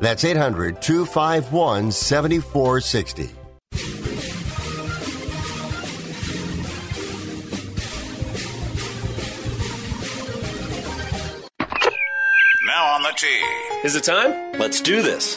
That's 800 251 7460. Now on the tee. Is it time? Let's do this.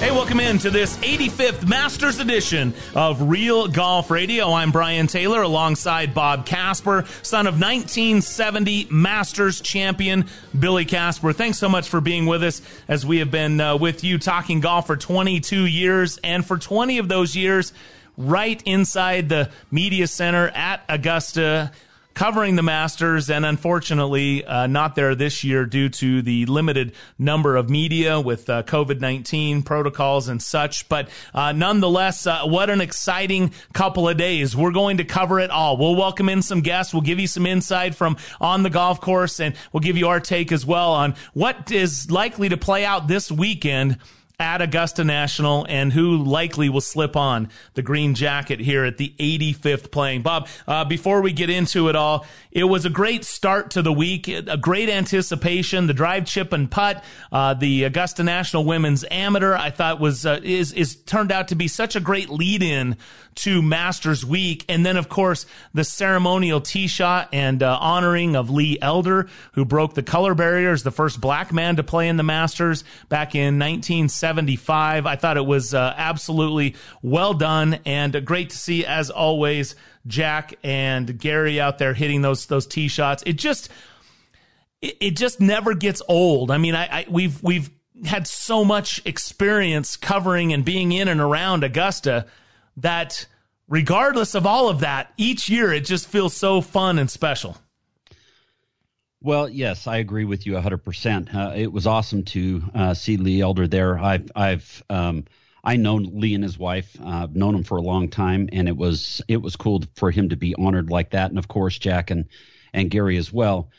Hey, welcome in to this 85th Masters edition of Real Golf Radio. I'm Brian Taylor alongside Bob Casper, son of 1970 Masters champion Billy Casper. Thanks so much for being with us as we have been uh, with you talking golf for 22 years. And for 20 of those years, right inside the media center at Augusta covering the Masters, and unfortunately uh, not there this year due to the limited number of media with uh, COVID 19 protocols and such. But uh, nonetheless, uh, what an exciting couple of days. We're going to cover it all. We'll welcome in some guests. We'll give you some insight from on the golf course, and we'll give you our take as well on what is likely to play out this weekend at Augusta National and who likely will slip on the green jacket here at the 85th playing. Bob, uh, before we get into it all, it was a great start to the week, a great anticipation. The drive, chip, and putt, uh, the Augusta National Women's Amateur, I thought was uh, is is turned out to be such a great lead in to Masters Week, and then of course the ceremonial tee shot and uh, honoring of Lee Elder, who broke the color barriers, the first black man to play in the Masters back in 1975. I thought it was uh, absolutely well done and great to see, as always, Jack and Gary out there hitting those those tee shots. It just it, it just never gets old. I mean, I, I we've we've had so much experience covering and being in and around Augusta that regardless of all of that, each year it just feels so fun and special. Well, yes, I agree with you 100%. Uh, it was awesome to uh, see Lee Elder there. I've, I've, um, I know Lee and his wife. Uh, I've known him for a long time, and it was it was cool for him to be honored like that, and of course Jack and and Gary as well.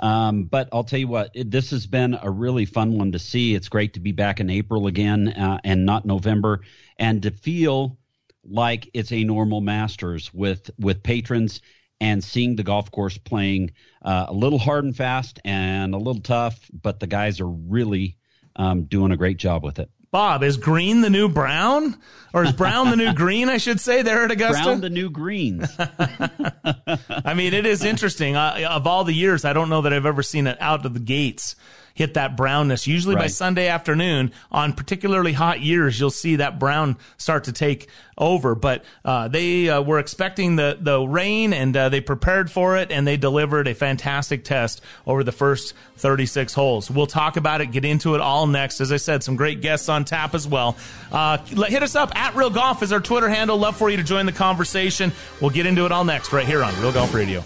Um, but I'll tell you what, it, this has been a really fun one to see. It's great to be back in April again uh, and not November, and to feel like it's a normal Masters with with patrons and seeing the golf course playing uh, a little hard and fast and a little tough, but the guys are really um, doing a great job with it. Bob, is green the new brown? Or is brown the new green, I should say, there at Augusta? Brown the new greens. I mean, it is interesting. Uh, of all the years, I don't know that I've ever seen it out of the gates hit that brownness. Usually by Sunday afternoon, on particularly hot years, you'll see that brown start to take over. But uh, they uh, were expecting the the rain, and uh, they prepared for it, and they delivered a fantastic test over the first 36 holes. We'll talk about it, get into it all next. As I said, some great guests on tap as well. Uh, hit us up at Real Golf is our Twitter handle. Love for you to join the conversation. We'll get into it all next right here on Real Golf Radio.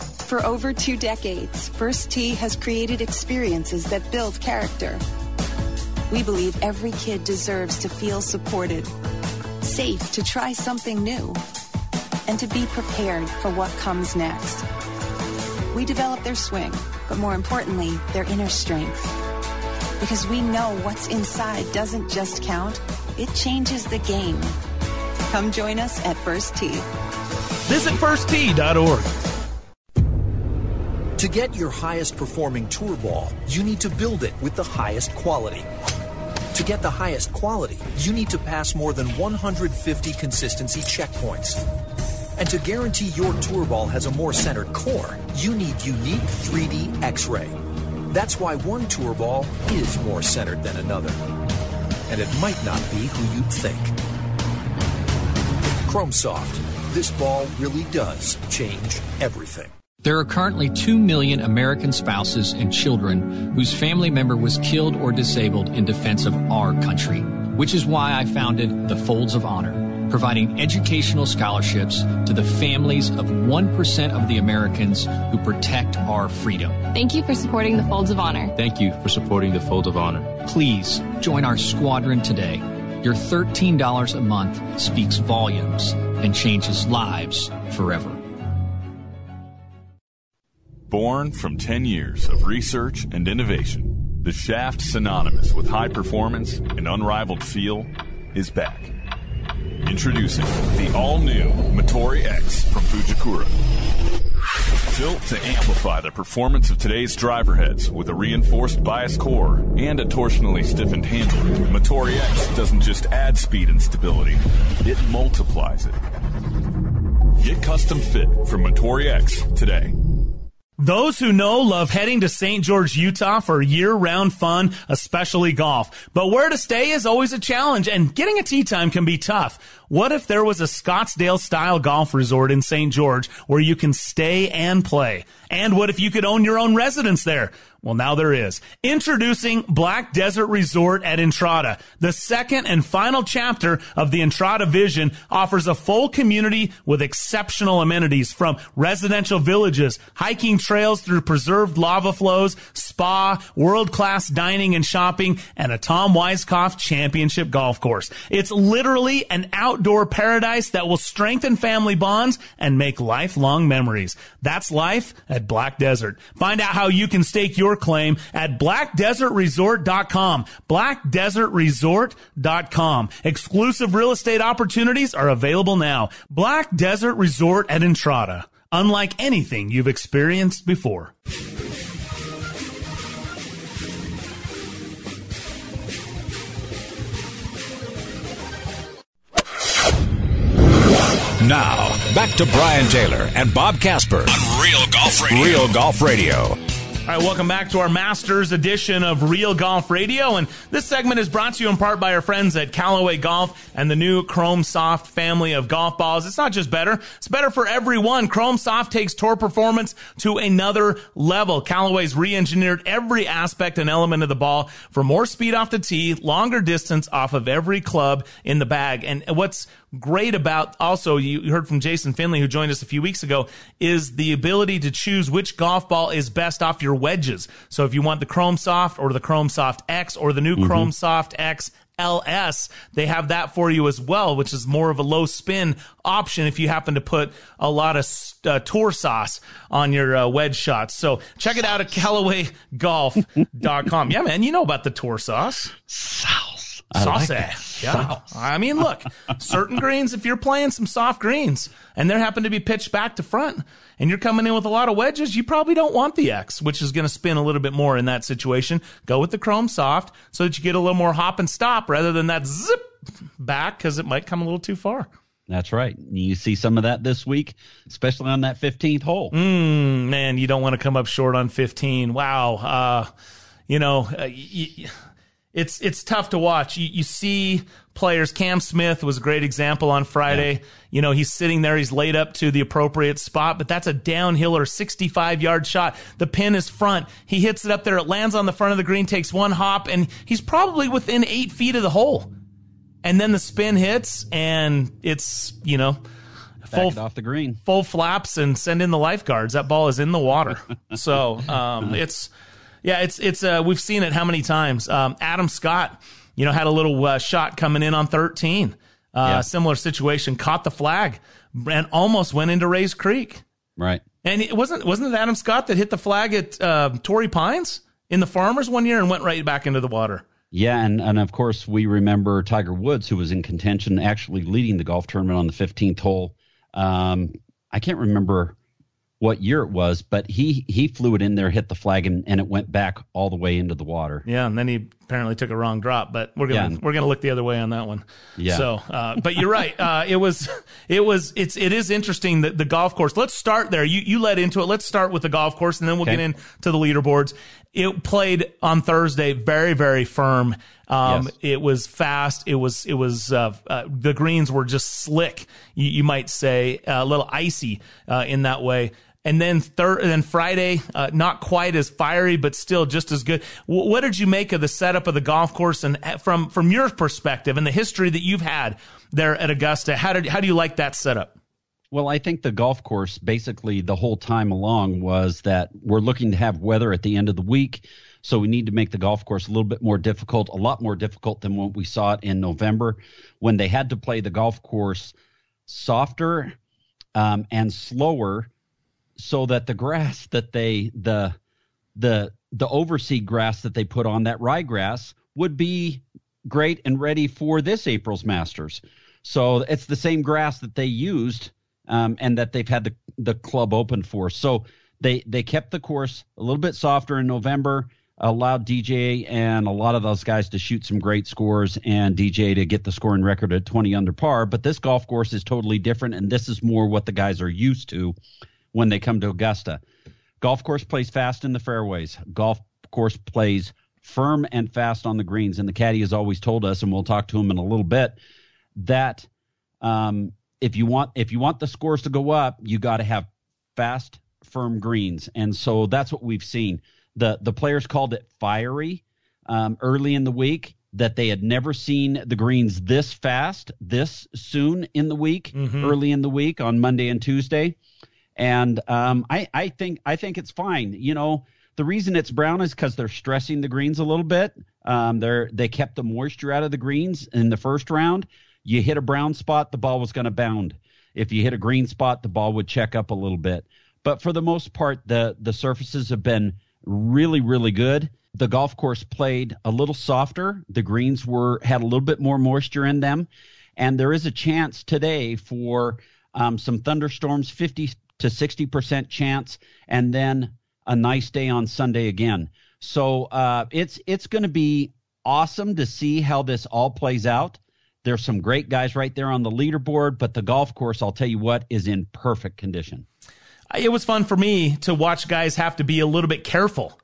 For over two decades, First Tee has created experiences that build character. We believe every kid deserves to feel supported, safe to try something new, and to be prepared for what comes next. We develop their swing, but more importantly, their inner strength. Because we know what's inside doesn't just count, it changes the game. Come join us at First Tee. Visit firsttee.org. To get your highest performing tour ball, you need to build it with the highest quality. To get the highest quality, you need to pass more than 150 consistency checkpoints. And to guarantee your tour ball has a more centered core, you need unique 3D X ray. That's why one tour ball is more centered than another. And it might not be who you'd think. Chrome Soft. This ball really does change everything. There are currently 2 million American spouses and children whose family member was killed or disabled in defense of our country, which is why I founded the Folds of Honor, providing educational scholarships to the families of 1% of the Americans who protect our freedom. Thank you for supporting the Folds of Honor. Thank you for supporting the Folds of Honor. Please join our squadron today. Your $13 a month speaks volumes and changes lives forever. Born from 10 years of research and innovation, the shaft synonymous with high performance and unrivaled feel is back. Introducing the all-new Motore X from Fujikura. Built to amplify the performance of today's driver heads with a reinforced bias core and a torsionally stiffened handle, Motore X doesn't just add speed and stability, it multiplies it. Get custom fit from Motore X today. Those who know love heading to St. George, Utah for year round fun, especially golf. But where to stay is always a challenge and getting a tee time can be tough. What if there was a Scottsdale style golf resort in St. George where you can stay and play? And what if you could own your own residence there? Well, now there is. Introducing Black Desert Resort at Entrada. The second and final chapter of the Entrada vision offers a full community with exceptional amenities from residential villages, hiking trails through preserved lava flows, spa, world-class dining and shopping, and a Tom Weiskopf championship golf course. It's literally an outdoor paradise that will strengthen family bonds and make lifelong memories. That's life at Black Desert. Find out how you can stake your claim at blackdesertresort.com. Blackdesertresort.com. Exclusive real estate opportunities are available now. Black Desert Resort at Entrada. Unlike anything you've experienced before. Now, back to Brian Taylor and Bob Casper on Real Golf Radio. Real Golf Radio. All right, welcome back to our Masters edition of Real Golf Radio. And this segment is brought to you in part by our friends at Callaway Golf and the new Chrome Soft family of golf balls. It's not just better, it's better for everyone. Chrome Soft takes tour performance to another level. Callaway's re engineered every aspect and element of the ball for more speed off the tee, longer distance off of every club in the bag. And what's great about also you heard from Jason Finley who joined us a few weeks ago is the ability to choose which golf ball is best off your wedges. So if you want the Chrome Soft or the Chrome Soft X or the new mm-hmm. Chrome Soft X LS, they have that for you as well, which is more of a low spin option if you happen to put a lot of uh, tour sauce on your uh, wedge shots. So check it out at CallawayGolf.com. yeah, man, you know about the tour sauce. Sauce. Sauce. Like yeah. I mean, look, certain greens, if you're playing some soft greens and they happen to be pitched back to front and you're coming in with a lot of wedges, you probably don't want the X, which is going to spin a little bit more in that situation. Go with the Chrome Soft so that you get a little more hop and stop rather than that zip back because it might come a little too far. That's right. You see some of that this week, especially on that 15th hole. Mm, man, you don't want to come up short on 15. Wow. Uh, you know, uh, y- it's it's tough to watch. You, you see players. Cam Smith was a great example on Friday. Yeah. You know, he's sitting there, he's laid up to the appropriate spot, but that's a downhill or 65 yard shot. The pin is front. He hits it up there. It lands on the front of the green, takes one hop, and he's probably within eight feet of the hole. And then the spin hits, and it's you know full off the green, full flaps, and send in the lifeguards. That ball is in the water. so um, it's yeah, it's it's uh, we've seen it how many times. Um, Adam Scott, you know, had a little uh, shot coming in on 13. Uh, yeah. Similar situation, caught the flag and almost went into Rae's Creek. Right. And it wasn't wasn't it Adam Scott that hit the flag at uh, Torrey Pines in the Farmers one year and went right back into the water. Yeah, and, and of course we remember Tiger Woods, who was in contention, actually leading the golf tournament on the 15th hole. Um, I can't remember what year it was, but he he flew it in there, hit the flag, and, and it went back all the way into the water. Yeah, and then he apparently took a wrong drop, but we're gonna Yeah. we're gonna look the other way on that one. Yeah. So, uh, but you're right. Uh, it was it was it's it is interesting that the golf course. Let's start there. You you led into it. Let's start with the golf course, and then we'll Okay. get into the leaderboards. It played on Thursday, very very firm. Um, Yes. It was fast. It was it was uh, uh, the greens were just slick. You, you might say a little icy uh, in that way. And then third, then Friday, uh, not quite as fiery, but still just as good. W- what did you make of the setup of the golf course, and uh, from from your perspective and the history that you've had there at Augusta? How did how do you like that setup? Well, I think the golf course basically the whole time along was that we're looking to have weather at the end of the week. So we need to make the golf course a little bit more difficult, a lot more difficult than what we saw it in November when they had to play the golf course softer um, and slower so that the grass that they the the the overseed grass that they put on that ryegrass would be great and ready for this April's Masters. So it's the same grass that they used um, and that they've had the the club open for. So they they kept the course a little bit softer in November, allowed DJ and a lot of those guys to shoot some great scores and DJ to get the scoring record at 20 under par. But this golf course is totally different, and this is more what the guys are used to when they come to Augusta. Golf course plays fast in the fairways. Golf course plays firm and fast on the greens. And the caddy has always told us, and we'll talk to him in a little bit, that um, if you want if you want the scores to go up, you got to have fast, firm greens. And so that's what we've seen. the The players called it fiery um, early in the week. That they had never seen the greens this fast, this soon in the week, early in the week on Monday and Tuesday and um, I, I think I think it's fine. You know, the reason it's brown is because they're stressing the greens a little bit. Um, they're they kept the moisture out of the greens in the first round. You hit a brown spot, the ball was going to bound. If you hit a green spot, the ball would check up a little bit. But for the most part, the the surfaces have been really really good. The golf course played a little softer. The greens were had a little bit more moisture in them, and there is a chance today for um, some thunderstorms, 50 to 60% chance, and then a nice day on Sunday again. So uh, it's it's going to be awesome to see how this all plays out. There's some great guys right there on the leaderboard, but the golf course, I'll tell you what, is in perfect condition. It was fun for me to watch guys have to be a little bit careful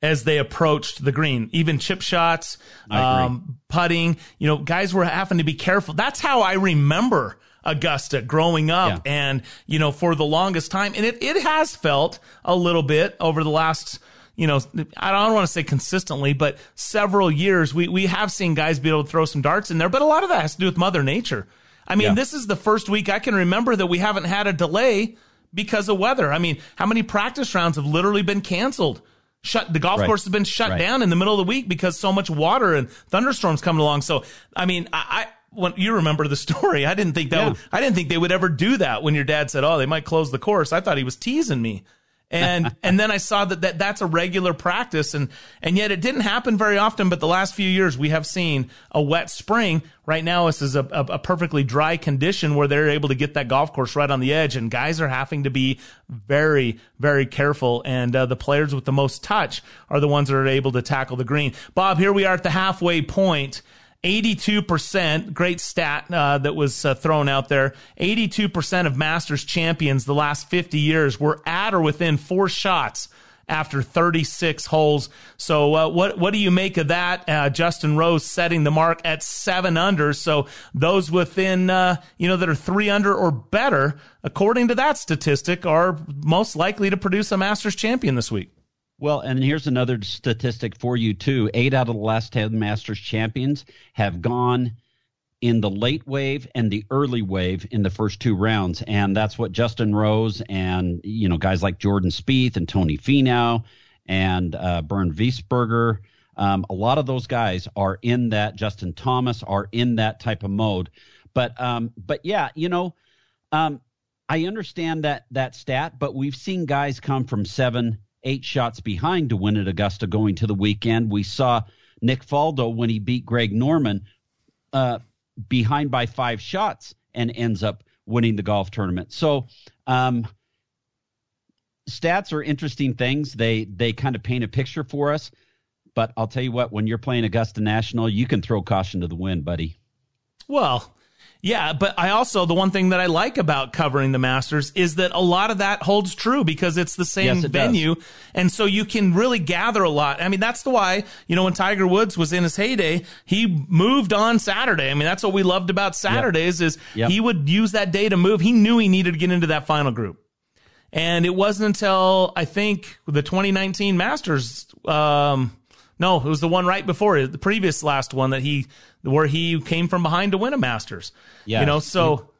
as they approached the green, even chip shots, um, putting. You know, guys were having to be careful. That's how I remember Augusta growing up, Yeah. and you know, for the longest time, and it it has felt a little bit over the last. You know, I don't want to say consistently, but several years we we have seen guys be able to throw some darts in there, but a lot of that has to do with Mother Nature. I mean, Yeah. this is the first week I can remember that we haven't had a delay because of weather. I mean, how many practice rounds have literally been canceled? Shut the golf Right. course has been shut Right. down in the middle of the week because so much water and thunderstorms coming along. So, I mean, I, I when you remember the story, I didn't think that Yeah. would, I didn't think they would ever do that when your dad said, "Oh, they might close the course." I thought he was teasing me. And and then I saw that, that that's a regular practice and and yet it didn't happen very often but the last few years we have seen a wet spring right now this is a, a, a perfectly dry condition where they're able to get that golf course right on the edge and guys are having to be very very careful and uh, the players with the most touch are the ones that are able to tackle the green Bob here we are at the halfway point 82%, great stat uh, that was uh, thrown out there. 82% of Masters champions the last 50 years were at or within four shots after 36 holes. So, uh, what what do you make of that? Uh, Justin Rose setting the mark at seven under. So, those within uh, you know that are three under or better, according to that statistic, are most likely to produce a Masters champion this week. Well, and here's another statistic for you too. Eight out of the last ten Masters champions have gone in the late wave and the early wave in the first two rounds, and that's what Justin Rose and you know guys like Jordan Spieth and Tony Finau and uh, Bernd Wiesberger. Um, a lot of those guys are in that. Justin Thomas are in that type of mode, but um, but yeah, you know, um, I understand that that stat, but we've seen guys come from seven, eight shots behind to win at Augusta going to the weekend. We saw Nick Faldo when he beat Greg Norman uh, behind by five shots and ends up winning the golf tournament. So, um, stats are interesting things. They they kind of paint a picture for us. But I'll tell you what, when you're playing Augusta National, you can throw caution to the wind, buddy. Well, yeah, but I also the one thing that I like about covering the Masters is that a lot of that holds true because it's the same Yes, it venue, does. and so you can really gather a lot. I mean, that's the why you know when Tiger Woods was in his heyday, he moved on Saturday. I mean, that's what we loved about Saturdays is Yep. he would use that day to move. He knew he needed to get into that final group. And it wasn't until I think the 2019 Masters, um, no, it was the one right before it, the previous last one that he, where he came from behind to win a Masters. Yeah. You know, so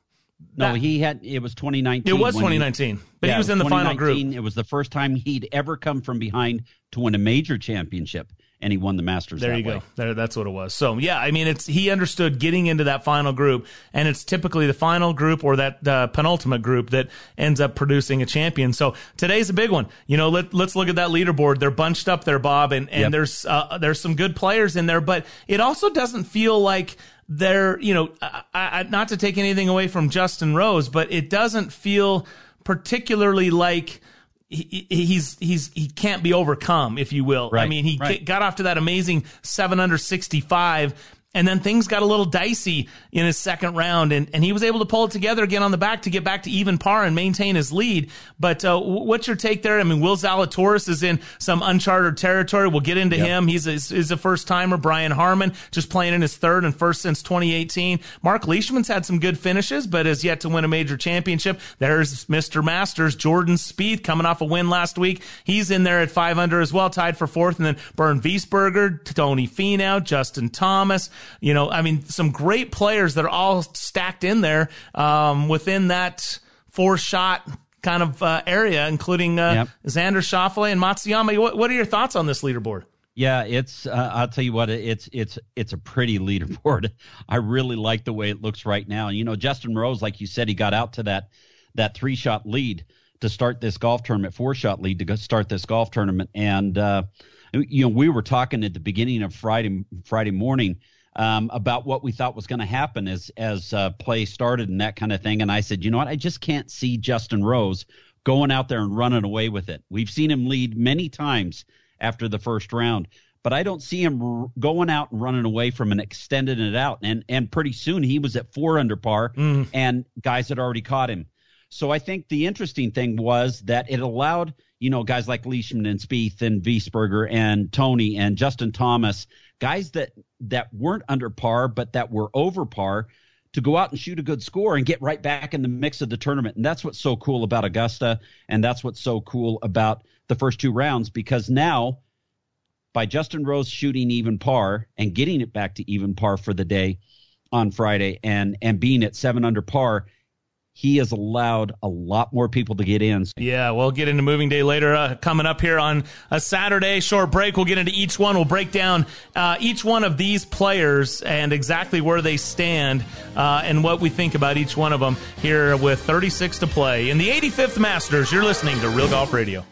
No, that- he had it was 2019. it was when he- 2019, but Yeah, he was in the final 2019. group. It was the first time he'd ever come from behind to win a major championship, and he won the Masters. There that you way. go. There, that's what it was. So yeah, I mean, it's he understood getting into that final group, and it's typically the final group or that uh, penultimate group that ends up producing a champion. So today's a big one. You know, let let's look at that leaderboard. They're bunched up there, Bob, and and Yep. there's uh, there's some good players in there, but it also doesn't feel like they're you know, I, I, not to take anything away from Justin Rose, but it doesn't feel particularly like. He, he's he's he can't be overcome, if you will. I mean, he right. got off to that amazing seven under 65. And then things got a little dicey in his second round, and, and he was able to pull it together again on the back to get back to even par and maintain his lead. But uh, what's your take there? I mean, Will Zalatoris is in some uncharted territory. We'll get into him. He's a, he's a first timer. Brian Harman just playing in his third and first since 2018. Mark Leishman's had some good finishes, but has yet to win a major championship. There's Mr. Masters, Jordan Spieth coming off a win last week. He's in there at five under as well, tied for fourth. And then Bernd Wiesberger, Tony Finau, Justin Thomas. You know, I mean, some great players that are all stacked in there um, within that four shot kind of uh, area, including uh, Yep. Xander Schauffele and Matsuyama. What, what are your thoughts on this leaderboard? Yeah, it's. Uh, I'll tell you what. It's it's it's a pretty leaderboard. I really like the way it looks right now. You know, Justin Rose, like you said, he got out to that that three shot lead to start this golf tournament, four shot lead to go start this golf tournament, and uh, you know we were talking at the beginning of Friday Friday morning. Um, about what we thought was going to happen as as uh, play started and that kind of thing, and I said, you know what, I just can't see Justin Rose going out there and running away with it. We've seen him lead many times after the first round, but I don't see him r- going out and running away from and extending it out. And and pretty soon he was at four under par, and guys had already caught him. So I think the interesting thing was that it allowed you know guys like Leishman and Spieth and Wiesberger and Tony and Justin Thomas, guys that that weren't under par but that were over par to go out and shoot a good score and get right back in the mix of the tournament. And that's what's so cool about Augusta. And that's what's so cool about the first two rounds because now, by Justin Rose shooting even par and getting it back to even par for the day on Friday and, and being at seven under par, he has allowed a lot more people to get in. Yeah, we'll get into moving day later. Uh, coming up here on a Saturday, short break. We'll get into each one. We'll break down uh, each one of these players and exactly where they stand uh, and what we think about each one of them here with 36 to play in the 85th Masters. You're listening to Real Golf Radio.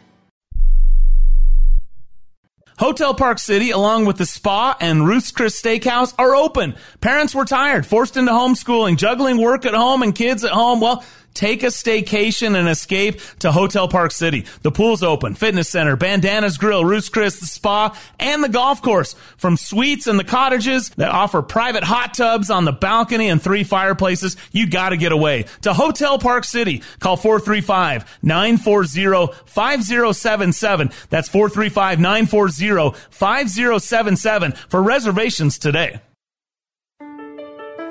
Hotel Park City, along with the spa and Ruth's Chris Steakhouse, are open. Parents were tired, forced into homeschooling, juggling work at home and kids at home. Well, take a staycation and escape to Hotel Park City. The pool's open, fitness center, Bandanas Grill, Ruth's Chris, the spa, and the golf course. From suites and the cottages that offer private hot tubs on the balcony and three fireplaces, you gotta get away to Hotel Park City. Call 435-940-5077. That's 435-940-5077 for reservations today.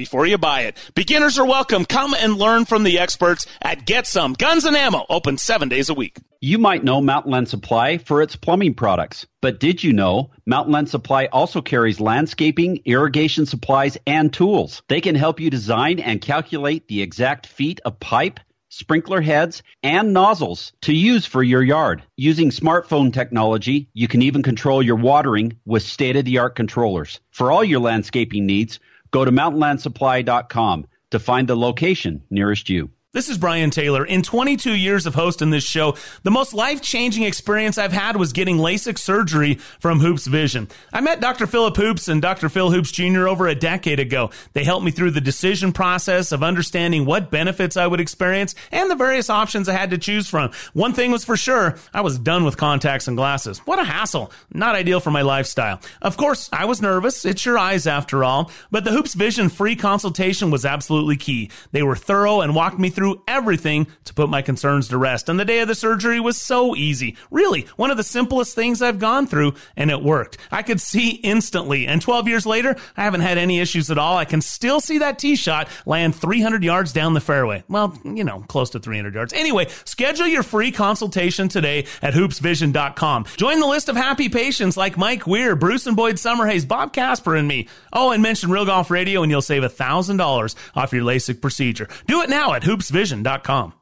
before you buy it. Beginners are welcome. Come and learn from the experts at Get Some Guns and Ammo, open seven days a week. You might know Mountain Land Supply for its plumbing products, but did you know Mountain Land Supply also carries landscaping, irrigation supplies, and tools? They can help you design and calculate the exact feet of pipe sprinkler heads, and nozzles to use for your yard. Using smartphone technology, you can even control your watering with state of the art controllers. For all your landscaping needs, go to mountainlandsupply.com to find the location nearest you. This is Brian Taylor. In 22 years of hosting this show, the most life changing experience I've had was getting LASIK surgery from Hoopes Vision. I met Dr. Philip Hoopes and Dr. Phil Hoopes Jr. over a decade ago. They helped me through the decision process of understanding what benefits I would experience and the various options I had to choose from. One thing was for sure, I was done with contacts and glasses. What a hassle. Not ideal for my lifestyle. Of course, I was nervous. It's your eyes after all. But the Hoopes Vision free consultation was absolutely key. They were thorough and walked me through through everything to put my concerns to rest. And the day of the surgery was so easy. Really, one of the simplest things I've gone through, and it worked. I could see instantly. And 12 years later, I haven't had any issues at all. I can still see that tee shot land 300 yards down the fairway. Well, you know, close to 300 yards. Anyway, schedule your free consultation today at hoopsvision.com. Join the list of happy patients like Mike Weir, Bruce and Boyd Summerhays, Bob Casper, and me. Oh, and mention Real Golf Radio and you'll save $1,000 off your LASIK procedure. Do it now at hoopsvision.com vision.com.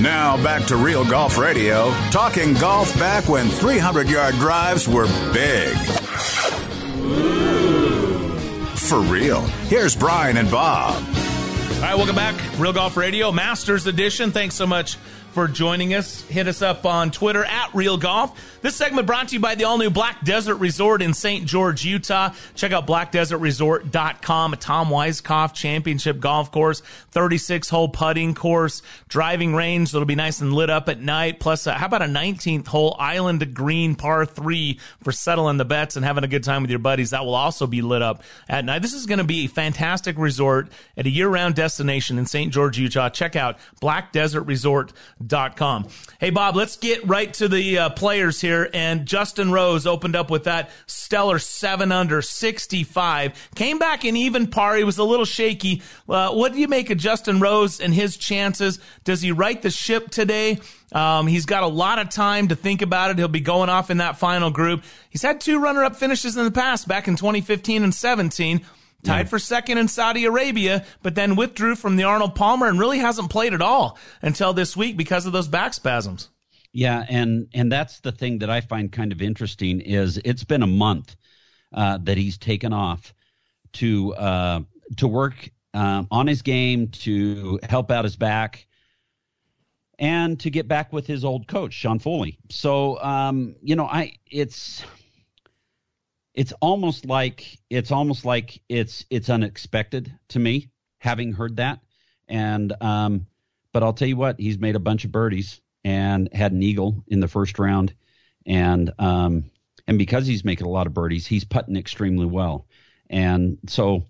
Now back to Real Golf Radio, talking golf back when 300 yard drives were big. For real. Here's Brian and Bob. All right, welcome back. Real Golf Radio, Masters Edition. Thanks so much for joining us. Hit us up on Twitter at Real Golf. This segment brought to you by the all new Black Desert Resort in St. George, Utah. Check out blackdesertresort.com, a Tom Weiskopf championship golf course, 36 hole putting course, driving range that'll be nice and lit up at night. Plus, uh, how about a 19th hole island green par three for settling the bets and having a good time with your buddies? That will also be lit up at night. This is going to be a fantastic resort at a year round destination in St. George, Utah. Check out blackdesertresort.com com. Hey, Bob, let's get right to the uh, players here. And Justin Rose opened up with that stellar seven under 65. Came back in even par. He was a little shaky. Uh, what do you make of Justin Rose and his chances? Does he right the ship today? Um, he's got a lot of time to think about it. He'll be going off in that final group. He's had two runner up finishes in the past, back in 2015 and 17 tied for second in Saudi Arabia, but then withdrew from the Arnold Palmer and really hasn't played at all until this week because of those back spasms. Yeah, and and that's the thing that I find kind of interesting is it's been a month uh, that he's taken off to uh, to work uh, on his game to help out his back and to get back with his old coach Sean Foley. So um, you know, I it's it's almost like it's almost like it's it's unexpected to me having heard that. And um but I'll tell you what he's made a bunch of birdies and had an eagle in the first round. And um and because he's making a lot of birdies he's putting extremely well. And so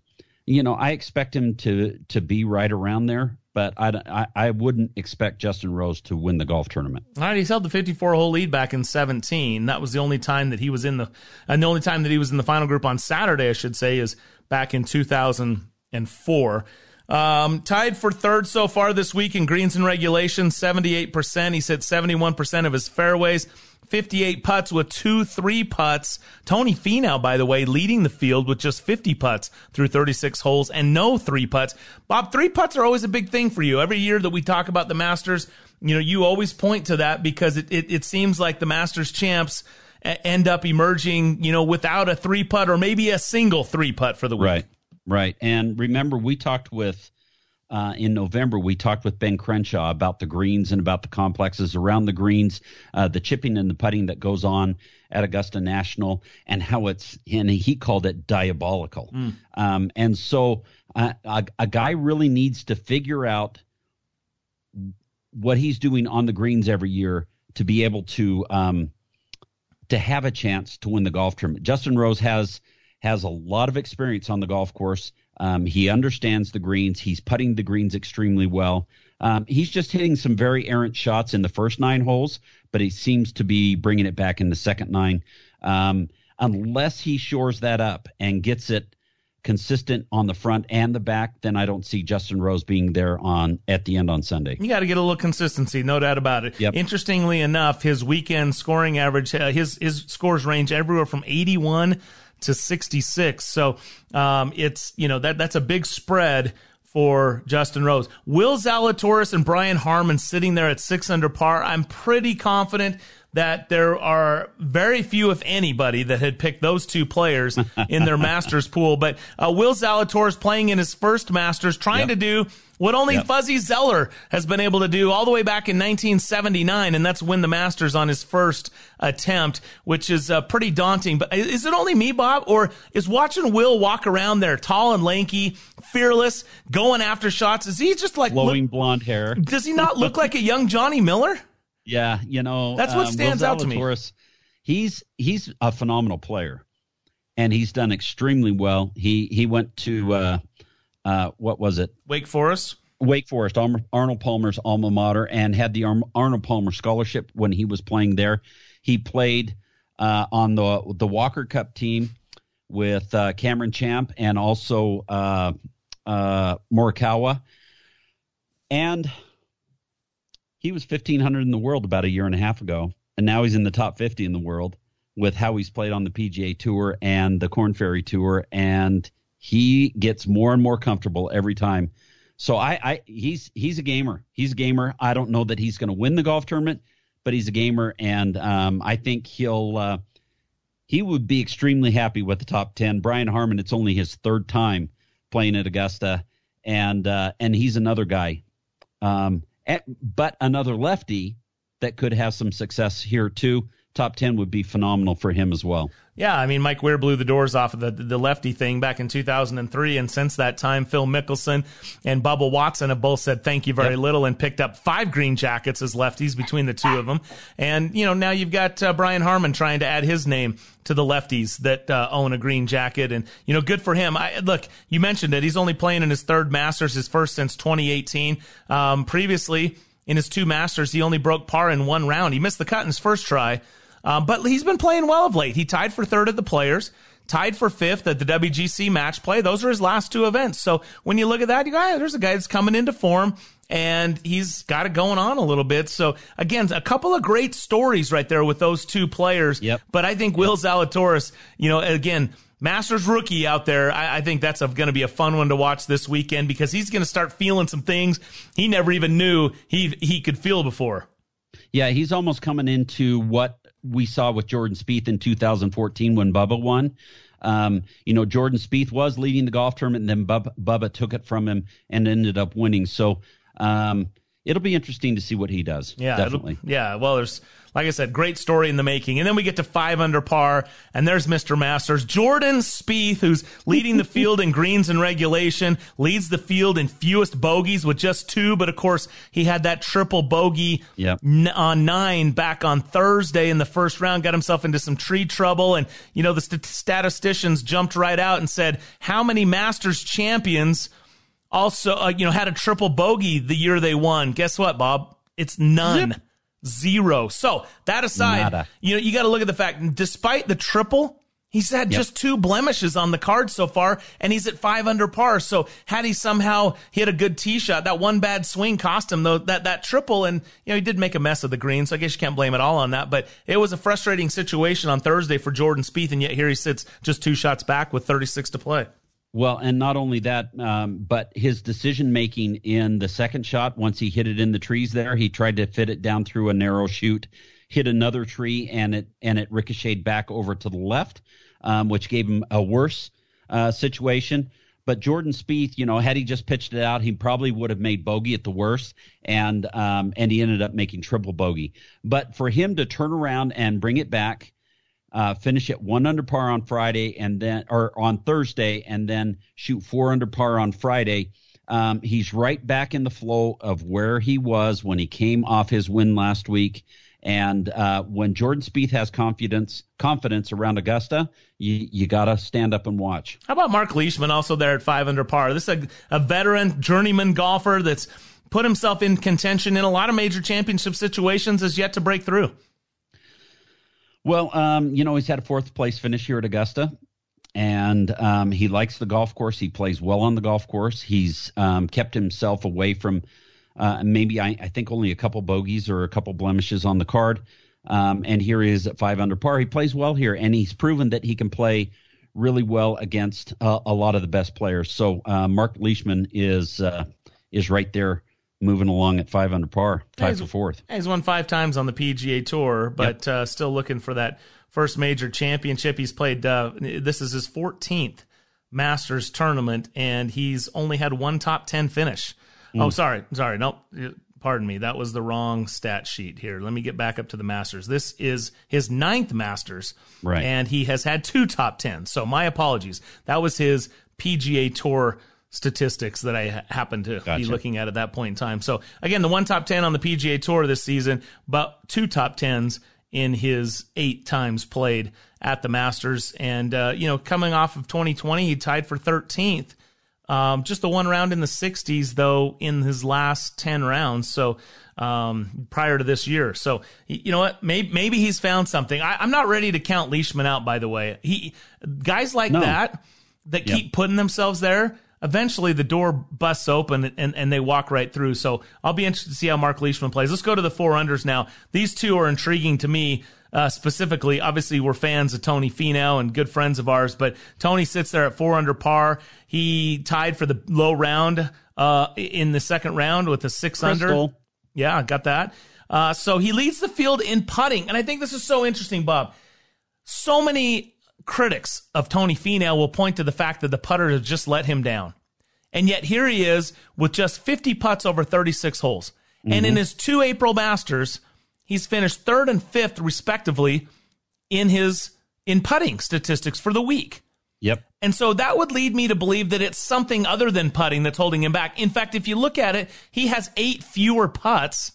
you know I expect him to to be right around there but I, I, I, wouldn't expect Justin Rose to win the golf tournament. All right, he's held the 54 hole lead back in 17. That was the only time that he was in the, and the only time that he was in the final group on Saturday, I should say, is back in 2004. Um, tied for third so far this week in greens and regulation, 78%. He's hit 71% of his fairways. 58 putts with two three putts. Tony Finau, by the way, leading the field with just 50 putts through 36 holes and no three putts. Bob, three putts are always a big thing for you. Every year that we talk about the Masters, you know, you always point to that because it, it, it seems like the Masters champs end up emerging, you know, without a three putt or maybe a single three putt for the week. Right, right. And remember, we talked with uh, in November, we talked with Ben Crenshaw about the greens and about the complexes around the greens, uh, the chipping and the putting that goes on at Augusta National, and how it's, and he called it diabolical. Mm. Um, and so uh, a, a guy really needs to figure out what he's doing on the greens every year to be able to um, to have a chance to win the golf tournament. Justin Rose has has a lot of experience on the golf course. Um, he understands the greens. He's putting the greens extremely well. Um, he's just hitting some very errant shots in the first nine holes, but he seems to be bringing it back in the second nine. Um, unless he shores that up and gets it consistent on the front and the back, then I don't see Justin Rose being there on at the end on Sunday. You got to get a little consistency, no doubt about it. Yep. Interestingly enough, his weekend scoring average, uh, his his scores range everywhere from 81 to 66. So um, it's you know that that's a big spread for Justin Rose. Will Zalatoris and Brian Harman sitting there at six under par. I'm pretty confident that there are very few, if anybody, that had picked those two players in their Masters pool. But uh, Will Zalatoris playing in his first Masters, trying yep. to do what only yep. Fuzzy Zoeller has been able to do all the way back in 1979, and that's win the Masters on his first attempt, which is uh, pretty daunting. But is it only me, Bob, or is watching Will walk around there, tall and lanky, fearless, going after shots? Is he just like flowing look, blonde hair? Does he not look like a young Johnny Miller? Yeah, you know that's what um, stands out to me. He's he's a phenomenal player, and he's done extremely well. He he went to uh, uh, what was it? Wake Forest. Wake Forest, Arnold Palmer's alma mater, and had the Arnold Palmer scholarship when he was playing there. He played uh, on the the Walker Cup team with uh, Cameron Champ and also uh, uh, Morikawa, and he was 1500 in the world about a year and a half ago, and now he's in the top 50 in the world with how he's played on the PGA Tour and the Corn Ferry Tour, and he gets more and more comfortable every time. So I, I he's he's a gamer. He's a gamer. I don't know that he's going to win the golf tournament, but he's a gamer, and um, I think he'll uh, he would be extremely happy with the top ten. Brian Harman, it's only his third time playing at Augusta, and uh, and he's another guy. Um, Eh, but another lefty that could have some success here too. Top 10 would be phenomenal for him as well. Yeah, I mean, Mike Weir blew the doors off of the, the lefty thing back in 2003. And since that time, Phil Mickelson and Bubba Watson have both said thank you very yep. little and picked up five green jackets as lefties between the two of them. And, you know, now you've got uh, Brian Harman trying to add his name to the lefties that uh, own a green jacket. And, you know, good for him. I, look, you mentioned it. He's only playing in his third Masters, his first since 2018. Um, previously, in his two Masters, he only broke par in one round. He missed the cut in his first try, um, but he's been playing well of late. He tied for third at the Players, tied for fifth at the WGC Match Play. Those are his last two events. So when you look at that, you go, hey, there's a guy that's coming into form and he's got it going on a little bit. So again, a couple of great stories right there with those two players. Yep. But I think Will Zalatoris, you know, again, Masters rookie out there. I, I think that's going to be a fun one to watch this weekend because he's going to start feeling some things he never even knew he he could feel before. Yeah, he's almost coming into what we saw with Jordan Spieth in 2014 when Bubba won. Um, you know, Jordan Spieth was leading the golf tournament, and then Bubba, Bubba took it from him and ended up winning. So um, it'll be interesting to see what he does. Yeah, definitely. Yeah, well, there's like I said, great story in the making. And then we get to five under par, and there's Mr. Masters, Jordan Spieth, who's leading the field in greens and regulation, leads the field in fewest bogeys with just two. But of course, he had that triple bogey yep. n- on nine back on Thursday in the first round, got himself into some tree trouble. And, you know, the st- statisticians jumped right out and said, how many Masters champions also, uh, you know, had a triple bogey the year they won? Guess what, Bob? It's none. Zip zero. So that aside, Nada. you know, you got to look at the fact, despite the triple, he's had yep. just two blemishes on the card so far, and he's at five under par. So had he somehow hit a good tee shot, that one bad swing cost him though that that triple, and you know he did make a mess of the green. So I guess you can't blame it all on that. But it was a frustrating situation on Thursday for Jordan Spieth, and yet here he sits just two shots back with 36 to play. Well, and not only that, um, but his decision making in the second shot, once he hit it in the trees there, he tried to fit it down through a narrow chute, hit another tree, and it and it ricocheted back over to the left, um, which gave him a worse uh, situation. but Jordan Spieth, you know, had he just pitched it out, he probably would have made bogey at the worst, and um, and he ended up making triple bogey. But for him to turn around and bring it back, uh, finish at one under par on Friday, and then or on Thursday, and then shoot four under par on Friday. Um, he's right back in the flow of where he was when he came off his win last week. And uh, when Jordan Spieth has confidence confidence around Augusta, you you got to stand up and watch. How about Mark Leishman also there at five under par? This is a, a veteran journeyman golfer that's put himself in contention in a lot of major championship situations, is yet to break through. Well, um, you know he's had a fourth place finish here at Augusta, and um, he likes the golf course. He plays well on the golf course. He's um, kept himself away from uh, maybe I, I, think only a couple bogeys or a couple blemishes on the card. Um, and here he is at five under par. He plays well here, and he's proven that he can play really well against uh, a lot of the best players. So uh, Mark Leishman is uh, is right there moving along at five under par, tied for fourth. He's won five times on the PGA Tour, but yep. Uh, still looking for that first major championship. He's played. Uh, this is his 14th Masters tournament, and he's only had one top ten finish. Mm. Oh, sorry, sorry. Nope. Pardon me. That was the wrong stat sheet here. Let me get back up to the Masters. This is his ninth Masters, right? And he has had two top tens. So my apologies. That was his PGA Tour statistics that I happened to gotcha. be looking at at that point in time. So again, the one top 10 on the PGA Tour this season, but two top 10s in his eight times played at the Masters. And, uh, you know, coming off of 2020, he tied for 13th um, just the one round in the 60s, though, in his last 10 rounds. So um, prior to this year. So you know what? Maybe, maybe he's found something. I, am not ready to count Leishman out. By the way, he guys like no. that that yep. keep putting themselves there. Eventually, the door busts open and, and they walk right through. So I'll be interested to see how Mark Leishman plays. Let's go to the four unders now. These two are intriguing to me uh, specifically. Obviously, we're fans of Tony Finau and good friends of ours, but Tony sits there at four under par. He tied for the low round uh, in the second round with a six Crystal. under. Yeah, got that. Uh, so he leads the field in putting, and I think this is so interesting, Bob. So many critics of Tony Finau will point to the fact that the putter has just let him down. And yet here he is with just 50 putts over 36 holes. Mm-hmm. And in mm-hmm. his two April Masters, He's finished third and fifth, respectively, in his in putting statistics for the week. Yep. And so that would lead me to believe that it's something other than putting that's holding him back. In fact, if you look at it, he has eight fewer putts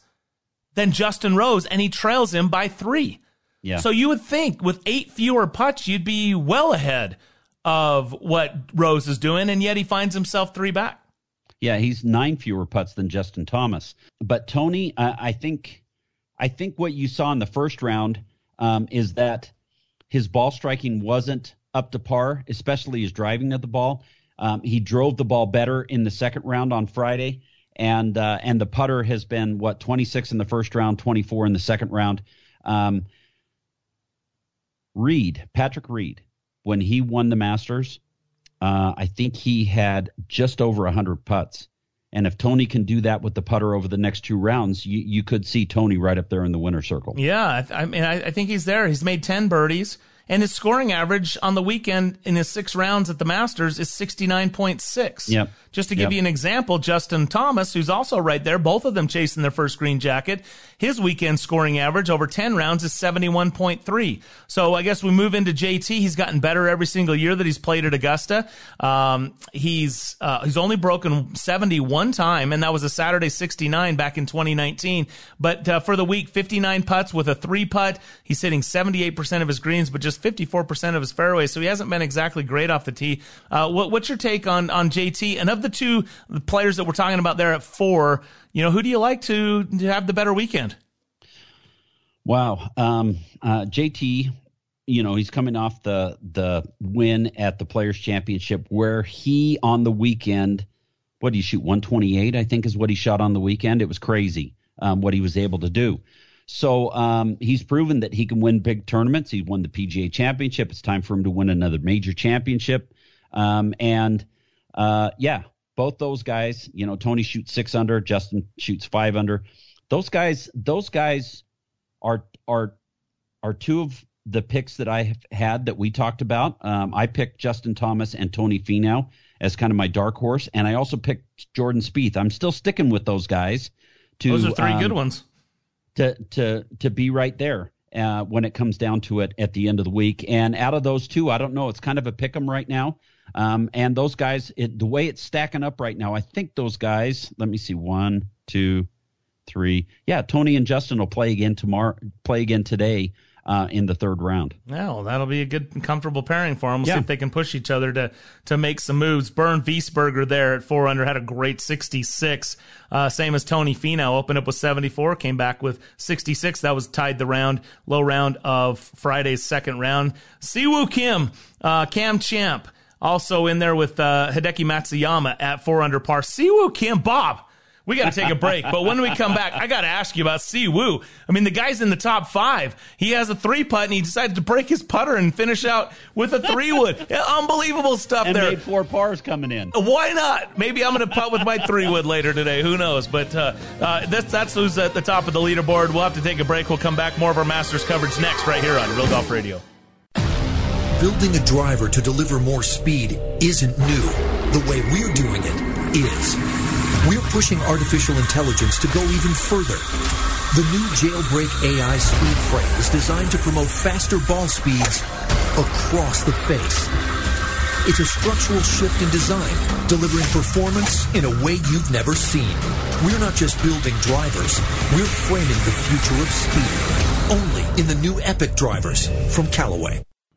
than Justin Rose, and he trails him by three. Yeah. So you would think with eight fewer putts, you'd be well ahead of what Rose is doing, and yet he finds himself three back. Yeah, he's nine fewer putts than Justin Thomas. But Tony, I, I think I think what you saw in the first round um, is that his ball striking wasn't up to par, especially his driving of the ball. Um, he drove the ball better in the second round on Friday, and uh, and the putter has been what 26 in the first round, 24 in the second round. Um, Reed, Patrick Reed, when he won the Masters, uh, I think he had just over 100 putts. And if Tony can do that with the putter over the next two rounds, you, you could see Tony right up there in the winner circle. Yeah, I, mean, I, I think he's there. He's made 10 birdies. And his scoring average on the weekend in his six rounds at the Masters is 69.6. Yep. Just to give yep. you an example, Justin Thomas, who's also right there, both of them chasing their first green jacket, his weekend scoring average over 10 rounds is 71.3. So I guess we move into JT. He's gotten better every single year that he's played at Augusta. Um, he's, uh, he's only broken 70 one time, and that was a Saturday 69 back in 2019. But uh, for the week, 59 putts with a three putt. He's hitting 78% of his greens, but just 54% of his fairways. So he hasn't been exactly great off the tee. Uh, what, what's your take on, on JT? And of the two players that we're talking about there at four, you know, who do you like to, to have the better weekend? Wow. Um, uh, JT, you know, he's coming off the the win at the Players Championship where he on the weekend, what did he shoot? 128, I think is what he shot on the weekend. It was crazy um, what he was able to do. So um, he's proven that he can win big tournaments. He won the PGA Championship. It's time for him to win another major championship. Um, and uh, yeah, both those guys, you know, Tony shoots six under, Justin shoots five under. Those guys, those guys are are are two of the picks that I have had that we talked about. Um, I picked Justin Thomas and Tony Finau as kind of my dark horse, and I also picked Jordan Spieth. I'm still sticking with those guys. To, Those are three um, good ones. To to to be right there uh, when it comes down to it at the end of the week. And out of those two, I don't know. It's kind of a pick 'em right now. Um, and those guys, it, the way it's stacking up right now, I think those guys. Let me see, one, two, three. Yeah, Tony and Justin will play again tomorrow. Play again today uh, in the third round. Yeah, well, that'll be a good, and comfortable pairing for them. We'll Yeah. see if they can push each other to to make some moves. Bernd Wiesberger there at four under had a great 66. Uh, same as Tony Finau, opened up with 74, came back with 66. That was tied the round, low round of Friday's second round. Siwoo Kim, uh, Cam Champ, also in there with uh, Hideki Matsuyama at four under par. Siwoo Kim, Bob. We got to take a break, but when we come back, I got to ask you about Siwoo. I mean, the guy's in the top five. He has a three putt, and he decided to break his putter and finish out with a three wood. Unbelievable stuff And there. made four pars coming in. Why not? Maybe I'm going to putt with my three wood later today. Who knows? But uh, uh, that's that's who's at the top of the leaderboard. We'll have to take a break. We'll come back. More of our Masters coverage next, right here on Real Golf Radio. Building a driver to deliver more speed isn't new. The way we're doing it is. We're pushing artificial intelligence to go even further. The new Jailbreak AI speed frame is designed to promote faster ball speeds across the face. It's a structural shift in design, delivering performance in a way you've never seen. We're not just building drivers, we're framing the future of speed. Only in the new Epic drivers from Callaway.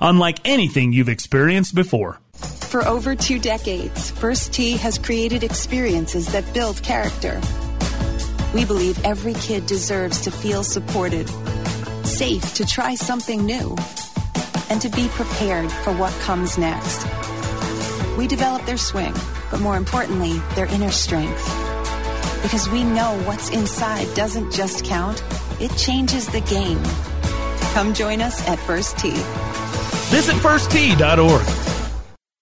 unlike anything you've experienced before. For over two decades, First Tee has created experiences that build character. We believe every kid deserves to feel supported, safe to try something new, and to be prepared for what comes next. We develop their swing, but more importantly, their inner strength. Because we know what's inside doesn't just count, it changes the game. Come join us at First Tee. Visit firsttee.org.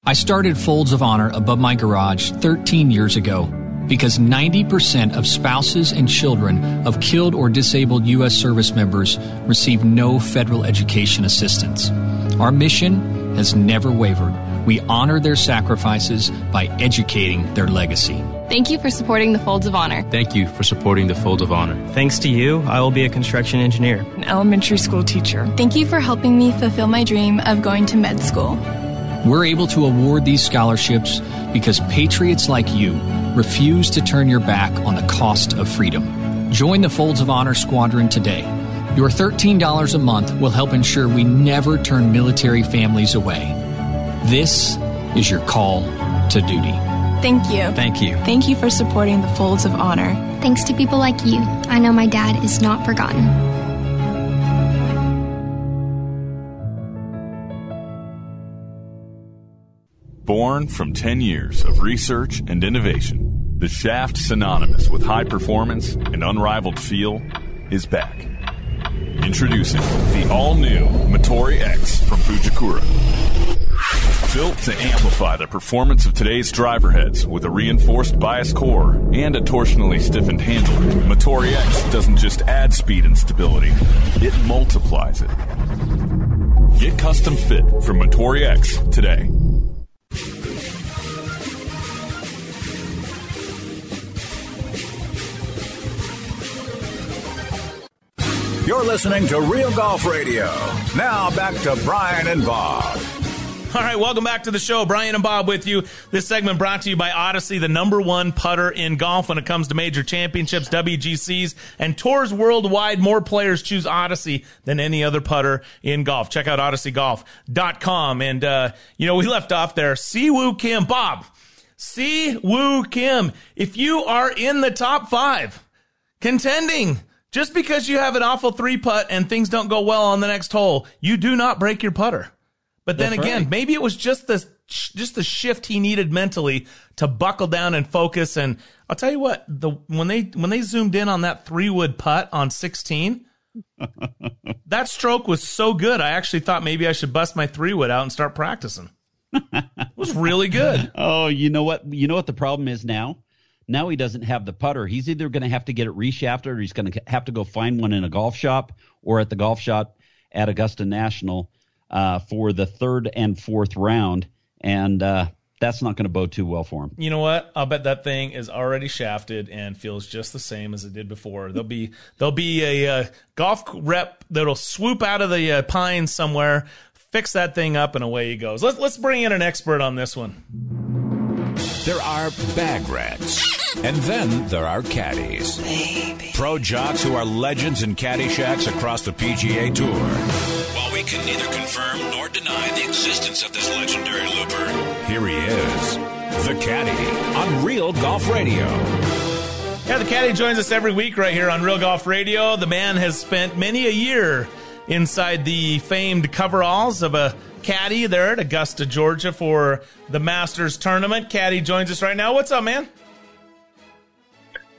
I started Folds of Honor above my garage 13 years ago because 90% of spouses and children of killed or disabled U.S. service members receive no federal education assistance. Our mission has never wavered. We honor their sacrifices by educating their legacy. Thank you for supporting the Folds of Honor. Thank you for supporting the Fold of Honor. Thanks to you, I will be a construction engineer, an elementary school teacher. Thank you for helping me fulfill my dream of going to med school. We're able to award these scholarships because patriots like you refuse to turn your back on the cost of freedom. Join the Folds of Honor Squadron today. Your $13 a month will help ensure we never turn military families away. This is your call to duty. Thank you. Thank you. Thank you for supporting the Folds of Honor. Thanks to people like you, I know my dad is not forgotten. Born from 10 years of research and innovation, the shaft synonymous with high performance and unrivaled feel is back. Introducing the all new Motore X from Fujikura. Built to amplify the performance of today's driver heads with a reinforced bias core and a torsionally stiffened handle, Motore X doesn't just add speed and stability, it multiplies it. Get custom fit from Motore X today. You're listening to Real Golf Radio. Now back to Brian and Bob. All right, welcome back to the show. Brian and Bob with you. This segment brought to you by Odyssey, the number one putter in golf when it comes to major championships, WGCs, and tours worldwide. More players choose Odyssey than any other putter in golf. Check out odysseygolf.com. And, uh, you know, we left off there. Siwoo Kim. Bob, Siwoo Kim. If you are in the top five, contending, just because you have an awful three putt and things don't go well on the next hole, you do not break your putter. But then That's again, right. maybe it was just the just the shift he needed mentally to buckle down and focus. And I'll tell you what, the when they when they zoomed in on that three wood putt on sixteen, that stroke was so good. I actually thought maybe I should bust my three wood out and start practicing. it was really good. Oh, you know what? You know what the problem is now? Now he doesn't have the putter. He's either going to have to get it reshafted or he's going to have to go find one in a golf shop or at the golf shop at Augusta National uh, for the third and fourth round. And uh, that's not going to bode too well for him. You know what? I'll bet that thing is already shafted and feels just the same as it did before. There'll be there'll be a uh, golf rep that'll swoop out of the uh, pines somewhere, fix that thing up, and away he goes. Let's let's bring in an expert on this one. There are bag rats, and then there are caddies. Pro jocks who are legends in caddy shacks across the PGA Tour. While we can neither confirm nor deny the existence of this legendary looper, here he is, the caddy on Real Golf Radio. Yeah, the caddy joins us every week right here on Real Golf Radio. The man has spent many a year inside the famed coveralls of a caddy there at Augusta, Georgia for the Masters tournament. Caddy joins us right now. What's up, man?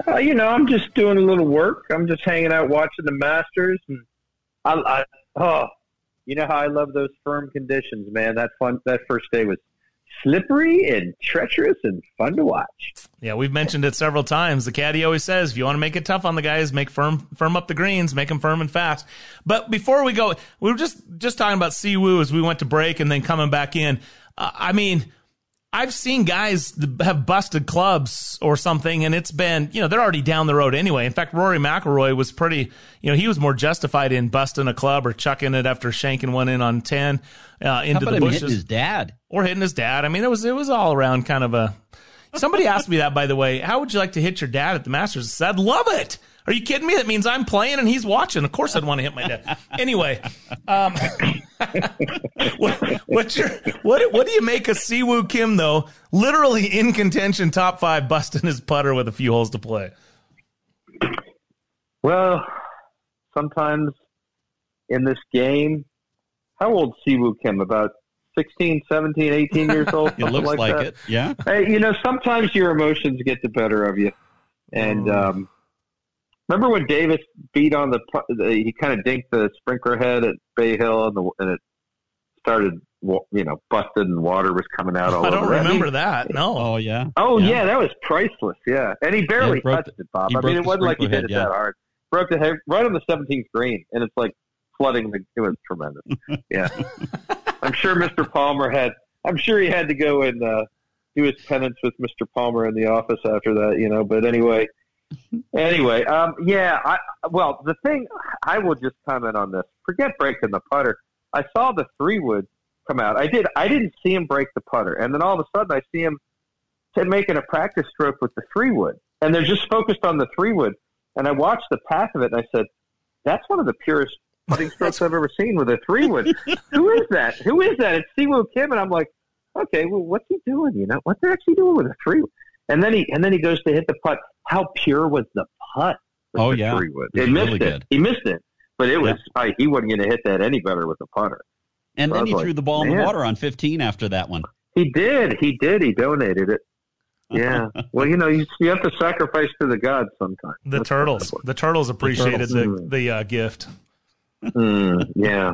Uh, you know, I'm just doing a little work. I'm just hanging out watching the Masters, and I, I oh, you know how I love those firm conditions, man. That fun, that first day was slippery and treacherous and fun to watch. Yeah, we've mentioned it several times. The caddy always says, if you want to make it tough on the guys, make firm firm up the greens, make them firm and fast. But before we go, we were just just talking about Siwoo as we went to break and then coming back in. Uh, I mean, I've seen guys have busted clubs or something, and it's been, you know, they're already down the road anyway. In fact, Rory McIlroy was pretty, you know, he was more justified in busting a club or chucking it after shanking one in on 10 uh, into the bushes. hitting his dad? or hitting his dad. I mean, it was it was all around kind of a. Somebody asked me that, by the way. How would you like to hit your dad at the Masters? I said, I'd love it. Are you kidding me? That means I'm playing and he's watching. Of course, I'd want to hit my dad. Anyway, um, what, what's your what? What do you make of Siwoo Kim though? Literally in contention, top five, busting his putter with a few holes to play. Well, sometimes in this game, how old Siwoo Kim? About 16, 17, 18 years old? It looks like, like that. it. Yeah. Hey, you know, sometimes your emotions get the better of you. And um, remember when Davis beat on the, pu- the he kind of dinked the sprinkler head at Bay Hill and, the, and it started, wa- you know, busted and water was coming out all over I don't over. it. I mean, remember that. No. Oh yeah. Oh Yeah. yeah. that was priceless. Yeah, and he barely Yeah, touched the- it, Bob. I mean, it wasn't like he sprinkler hit it yeah. that hard. Broke the head right on the 17th green, and it's like flooding the. It was tremendous. Yeah, I'm sure Mr. Palmer had. I'm sure he had to go and uh, do his penance with Mr. Palmer in the office after that. You know, but anyway, anyway, um, yeah. I well, the thing I will just comment on this. Forget breaking the putter. I saw the three wood come out. I did. I didn't see him break the putter, and then all of a sudden I see him making a practice stroke with the three wood, and they're just focused on the three wood. And I watched the path of it, and I said, "That's one of the purest putting strokes I've ever seen with a three wood. Who is that? Who is that? It's Siwoo Kim." And I'm like, "Okay, well, what's he doing? You know, what's he actually doing with a three wood?" And then he and then he goes to hit the putt. How pure was the putt? Oh, the yeah. three was He missed really it. good. He missed it, but it was I, he wasn't going to hit that any better with the putter. And So then he like, threw the ball in man. the water on 15 after that one. He did. He did. He donated it. Yeah. well, you know, you, you have to sacrifice to the gods sometimes. The That's turtles, the turtles appreciated turtles. the the uh, gift. Mm, yeah.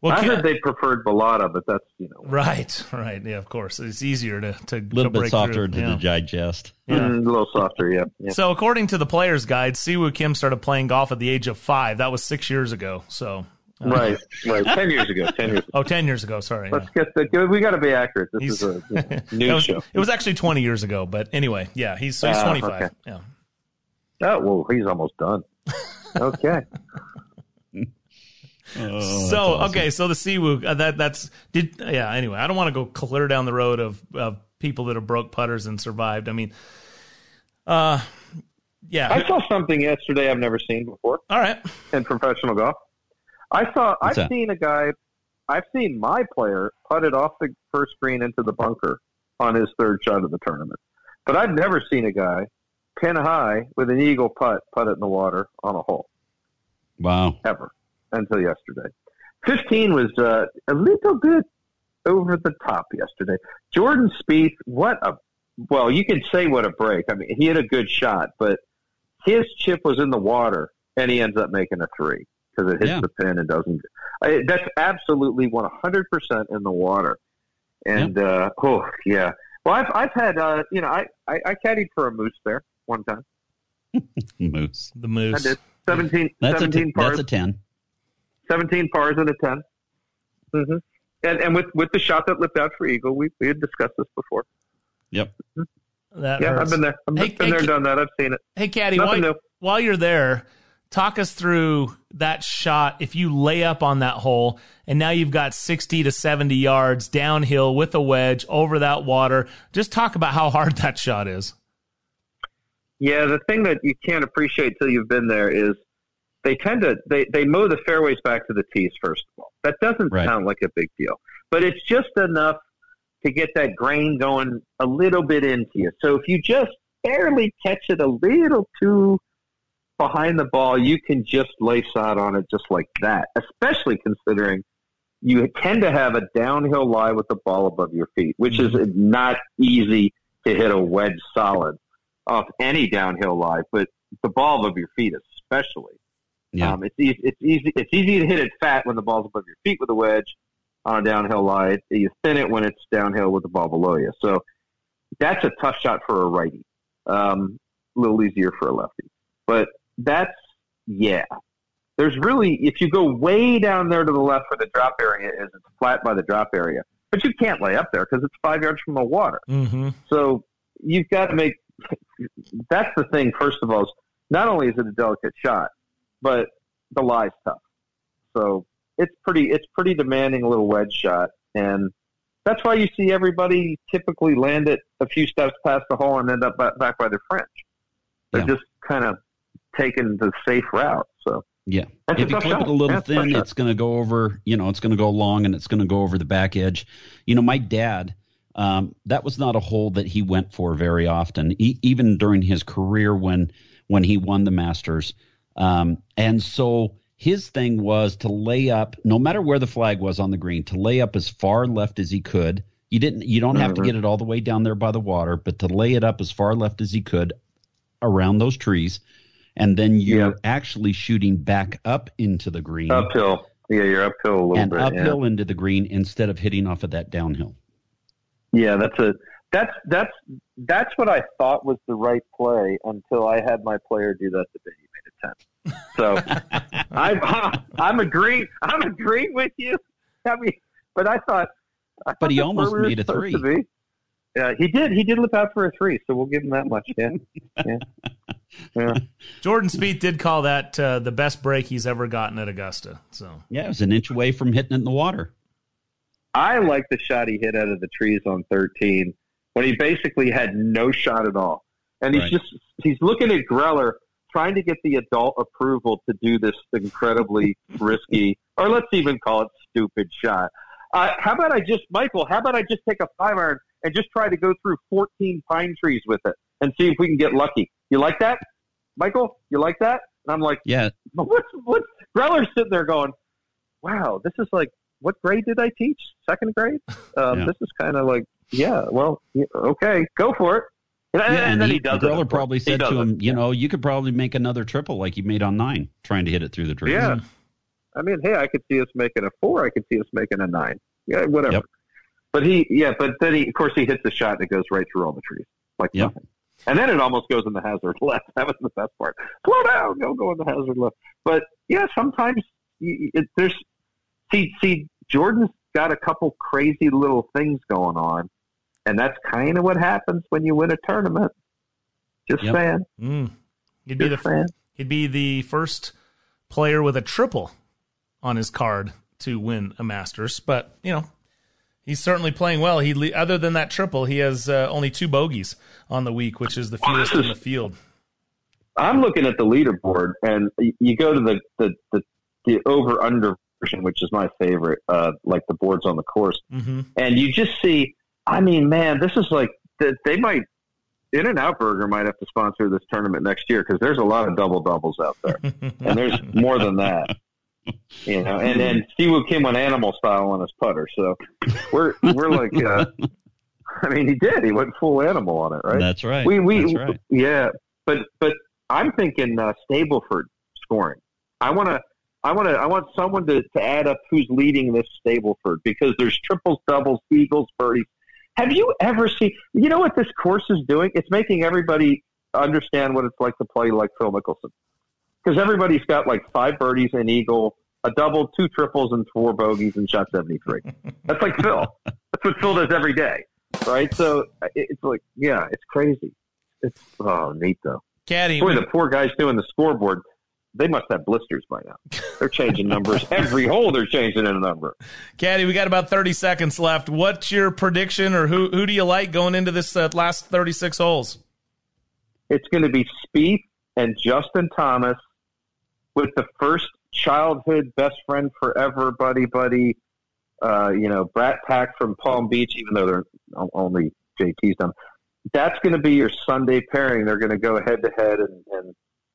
Well, I Kim- heard they preferred Balata, but that's you know Right, right. Yeah, of course. It's easier to to A little to bit softer through. to Yeah. digest. Yeah. mm, a little softer. Yeah. yeah. So, according to the player's guide, Siwoo Kim started playing golf at the age of five. That was six years ago. So, uh, right. Right. Ten years ago. Ten years. ago. Oh, 10 years ago. Sorry. Let's get the. We got to be accurate. This He's- is a you know, That news was- show. It was actually 20 years ago, but anyway, yeah, he's so he's Ah, 25. okay. Yeah. Oh well, he's almost done. Okay. Oh, so okay, so the Siwoo uh, that that's did yeah. Anyway, I don't want to go clear down the road of of people that have broke putters and survived. I mean, uh, yeah. I saw something yesterday I've never seen before. All right. in professional golf. I saw. What's I've that? seen a guy. I've seen my player put it off the first green into the bunker on his third shot of the tournament. But I've never seen a guy pin high with an eagle putt put it in the water on a hole Wow. ever until yesterday. 15 was uh, a little bit over the top yesterday. Jordan Spieth, what a well, you can say what a break. I mean, he had a good shot, but his chip was in the water, and he ends up making a three because it hits Yeah. the pin and doesn't. I, that's absolutely 100 percent in the water, and uh, oh yeah. Well, I've I've had uh, you know I, I I caddied for a moose there one time. Moose. The moose. I did 17, That's a 17 t- pars. that's a ten. 17 pars and a 10. Mm-hmm. And, and with, with the shot that lipped out for Eagle, we, we had discussed this before. Yep. That yeah, hurts. I've been there. I've Hey, been hey, there, Ke- done that. I've seen it. Hey, Caddy, while, while you're there, talk us through that shot. If you lay up on that hole and now you've got 60 to 70 yards downhill with a wedge over that water, just talk about how hard that shot is. Yeah, the thing that you can't appreciate till you've been there is they tend to they, they mow the fairways back to the tees first of all. That doesn't Right. sound like a big deal, but it's just enough to get that grain going a little bit into you. So if you just barely catch it a little too behind the ball, you can just lay side on it just like that. Especially considering you tend to have a downhill lie with the ball above your feet, which is mm-hmm. not easy to hit a wedge solid off any downhill lie, but the ball above your feet especially. Yeah. Um, it's easy. It's easy. It's easy to hit it fat when the ball's above your feet with a wedge on a downhill lie. You thin it when it's downhill with the ball below you. So that's a tough shot for a righty. Um, a little easier for a lefty, but that's yeah. There's really if you go way down there to the left where the drop area is, it's flat by the drop area, but you can't lay up there because it's five yards from the water. Mm-hmm. So you've got to make. That's the thing. First of all, is not only is it a delicate shot, but the lie's tough. So it's pretty. It's pretty demanding little wedge shot, and that's why you see everybody typically land it a few steps past the hole and end up back, by their French. They're Yeah. just kind of taking the safe route. So Yeah. That's if you clip shot. it a little Yeah, it's a tough thin, it's going to go over, you know, it's going to go long and it's going to go over the back edge. You know, my dad, um, that was not a hole that he went for very often, e- even during his career when when he won the Masters. Um, and so his thing was to lay up, no matter where the flag was on the green, to lay up as far left as he could. You didn't, you don't have to Mhm. get it all the way down there by the water, but to lay it up as far left as he could around those trees and then you're actually shooting back up into the green uphill. Yeah, you're uphill a little and bit. uphill yeah. into the green instead of hitting off of that downhill. Yeah, that's a that's that's that's what I thought was the right play until I had my player do that today. He made a ten. So I'm I'm agreeing I'm agreeing with you. I mean, but I thought, I But thought he almost we made a three. to be. Yeah, he did. He did lip out for a three, so we'll give him that much. Yeah, yeah, yeah. Jordan Spieth did call that uh, the best break he's ever gotten at Augusta. So Yeah, it was an inch away from hitting it in the water. I like the shot he hit out of the trees on 13 when he basically had no shot at all. And he's Right. just, he's looking at Greller trying to get the adult approval to do this incredibly risky, or let's even call it stupid shot. Uh, how about I just, Michael, how about I just take a five iron and just try to go through 14 pine trees with it and see if we can get lucky? You like that? Michael, you like that? And I'm like, Yeah, what's, what's, Greller's sitting there going, wow, this is like, what grade did I teach? Second grade? Um, Yeah. This is kind of like, yeah, well, okay, go for it. And, and- yeah, and then he, does it. Greller probably said to it. him, you know, you could probably make another triple like you made on nine, trying to hit it through the trees. Yeah. I mean, hey, I could see us making a four. I could see us making a nine. Yeah, whatever. Yep. But he, yeah, but then he, of course, he hits the shot and it goes right through all the trees, like Yep. nothing. And then it almost goes in the hazard left. That was the best part. Slow down, don't go in the hazard left. But yeah, sometimes it, there's see, see, Jordan's got a couple crazy little things going on, and that's kind of what happens when you win a tournament. Just Yep. saying. mm, he'd be the saying. he'd be the first player with a triple on his card to win a Masters. But you know, he's certainly playing well. He le- other than that triple, he has uh, only two bogeys on the week, which is the fewest in the field. I'm looking at the leaderboard, and you go to the the, the, the over under version, which is my favorite, uh, like the boards on the course, Mm-hmm. and you just see. I mean, man, this is like they might. In and Out Burger might have to sponsor this tournament next year because there's a lot of double doubles out there, and there's more than that. You know, and then Siwoo Kim went animal style on his putter. So we're we're like, uh, I mean, he did. He went full animal on it, right? That's right. We we right. yeah, but but I'm thinking uh, Stableford scoring. I want to. I want to. I want someone to, to add up who's leading this Stableford because there's triples, doubles, eagles, birdies. Have you ever seen? You know what this course is doing? It's making everybody understand what it's like to play like Phil Mickelson because everybody's got like five birdies, an eagle, a double, two triples, and four bogeys, and shot seventy three. That's like Phil. That's what Phil does every day, right? So it's like, yeah, it's crazy. It's oh neat though. Caddy, Boy, we- the poor guys doing the scoreboard. They must have blisters by now. They're changing numbers every hole. They're changing in a number. Caddy, we got about 30 seconds left. What's your prediction or who, who do you like going into this uh, last 36 holes? It's going to be Spieth and Justin Thomas with the first childhood best friend forever, buddy, buddy. Uh, you know, Brat Pack from Palm Beach, even though they're only JT's done. That's going to be your Sunday pairing. They're going to go head to head, and and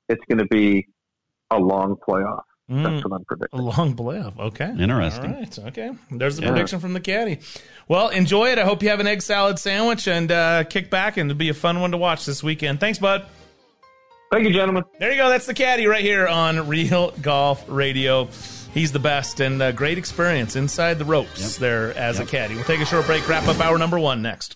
it's going to be a long playoff. That's what I'm predicting. A long playoff. Okay. Interesting. All right. Okay. There's the Yeah. prediction from the caddy. Well, enjoy it. I hope you have an egg salad sandwich and uh, kick back, and it'll be a fun one to watch this weekend. Thanks, bud. Thank you, gentlemen. There you go. That's the caddy right here on Real Golf Radio. He's the best and uh, great experience inside the ropes there as a caddy. We'll take a short break, wrap up hour number one next.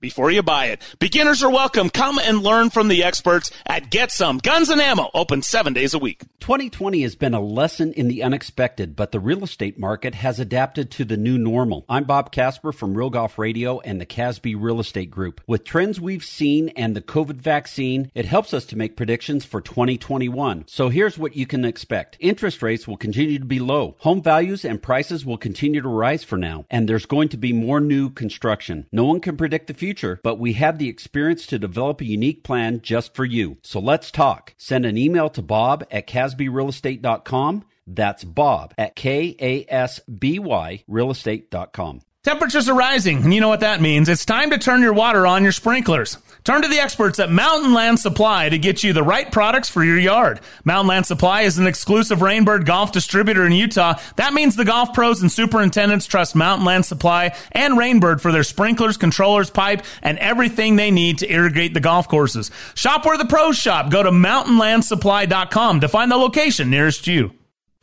before you buy it. Beginners are welcome. Come and learn from the experts at Get Some Guns and Ammo, open seven days a week. 2020 has been a lesson in the unexpected, but the real estate market has adapted to the new normal. I'm Bob Casper from Real Golf Radio and the Kasby Real Estate Group. With trends we've seen and the COVID vaccine, it helps us to make predictions for 2021. So here's what you can expect. Interest rates will continue to be low. Home values and prices will continue to rise for now, and there's going to be more new construction. No one can predict the future, but we have the experience to develop a unique plan just for you. So let's talk. Send an email to bob at kasbyrealestate.com. That's bob at K-A-S-B-Y realestate.com. Temperatures are rising, and you know what that means. It's time to turn your water on your sprinklers. Turn to the experts at Mountain Land Supply to get you the right products for your yard. Mountain Land Supply is an exclusive Rainbird golf distributor in Utah. That means the golf pros and superintendents trust Mountain Land Supply and Rainbird for their sprinklers, controllers, pipe, and everything they need to irrigate the golf courses. Shop where the pros shop. Go to mountainlandsupply.com to find the location nearest you.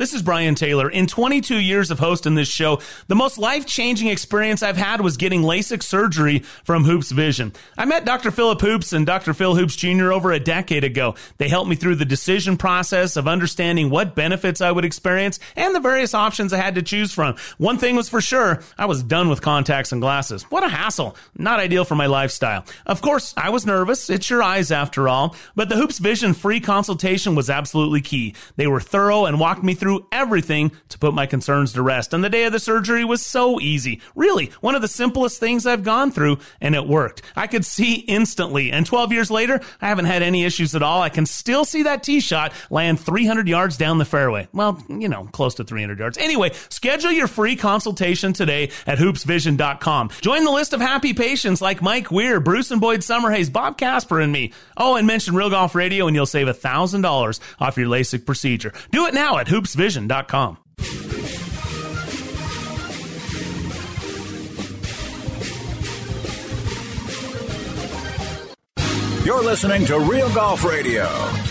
This is Brian Taylor. In 22 years of hosting this show, the most life changing experience I've had was getting LASIK surgery from Hoopes Vision. I met Dr. Philip Hoopes and Dr. Phil Hoopes Jr. over a decade ago. They helped me through the decision process of understanding what benefits I would experience and the various options I had to choose from. One thing was for sure, I was done with contacts and glasses. What a hassle. Not ideal for my lifestyle. Of course, I was nervous. It's your eyes after all. But the Hoopes Vision free consultation was absolutely key. They were thorough and walked me through everything to put my concerns to rest. And the day of the surgery was so easy. Really, one of the simplest things I've gone through, and it worked. I could see instantly. And 12 years later, I haven't had any issues at all. I can still see that tee shot land 300 yards down the fairway. Well, you know, close to 300 yards. Anyway, schedule your free consultation today at hoopesvision.com. Join the list of happy patients like Mike Weir, Bruce and Boyd Summerhays, Bob Casper, and me. Oh, and mention Real Golf Radio and you'll save $1,000 off your LASIK procedure. Do it now at hoopesvision.com. You're listening to Real Golf Radio.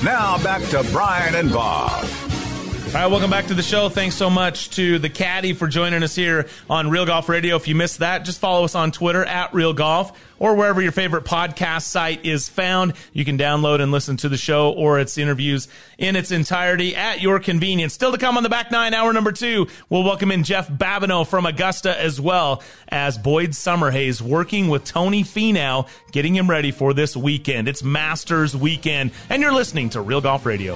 Now back to Brian and Bob. All right, welcome back to the show. Thanks so much to the caddy for joining us here on Real Golf Radio. If you missed that, just follow us on Twitter at Real Golf or wherever your favorite podcast site is found. You can download and listen to the show or its interviews in its entirety at your convenience. Still to come on the back nine, hour number two, we'll welcome in Jeff Babineau from Augusta as well as Boyd Summerhays working with Tony Finau, getting him ready for this weekend. It's Masters weekend, and you're listening to Real Golf Radio.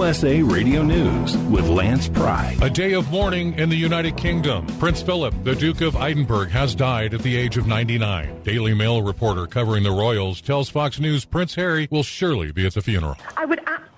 USA Radio News with Lance Pry. A day of mourning in the United Kingdom. Prince Philip, the Duke of Edinburgh, has died at the age of 99. Daily Mail reporter covering the royals tells Fox News Prince Harry will surely be at the funeral. I would absolutely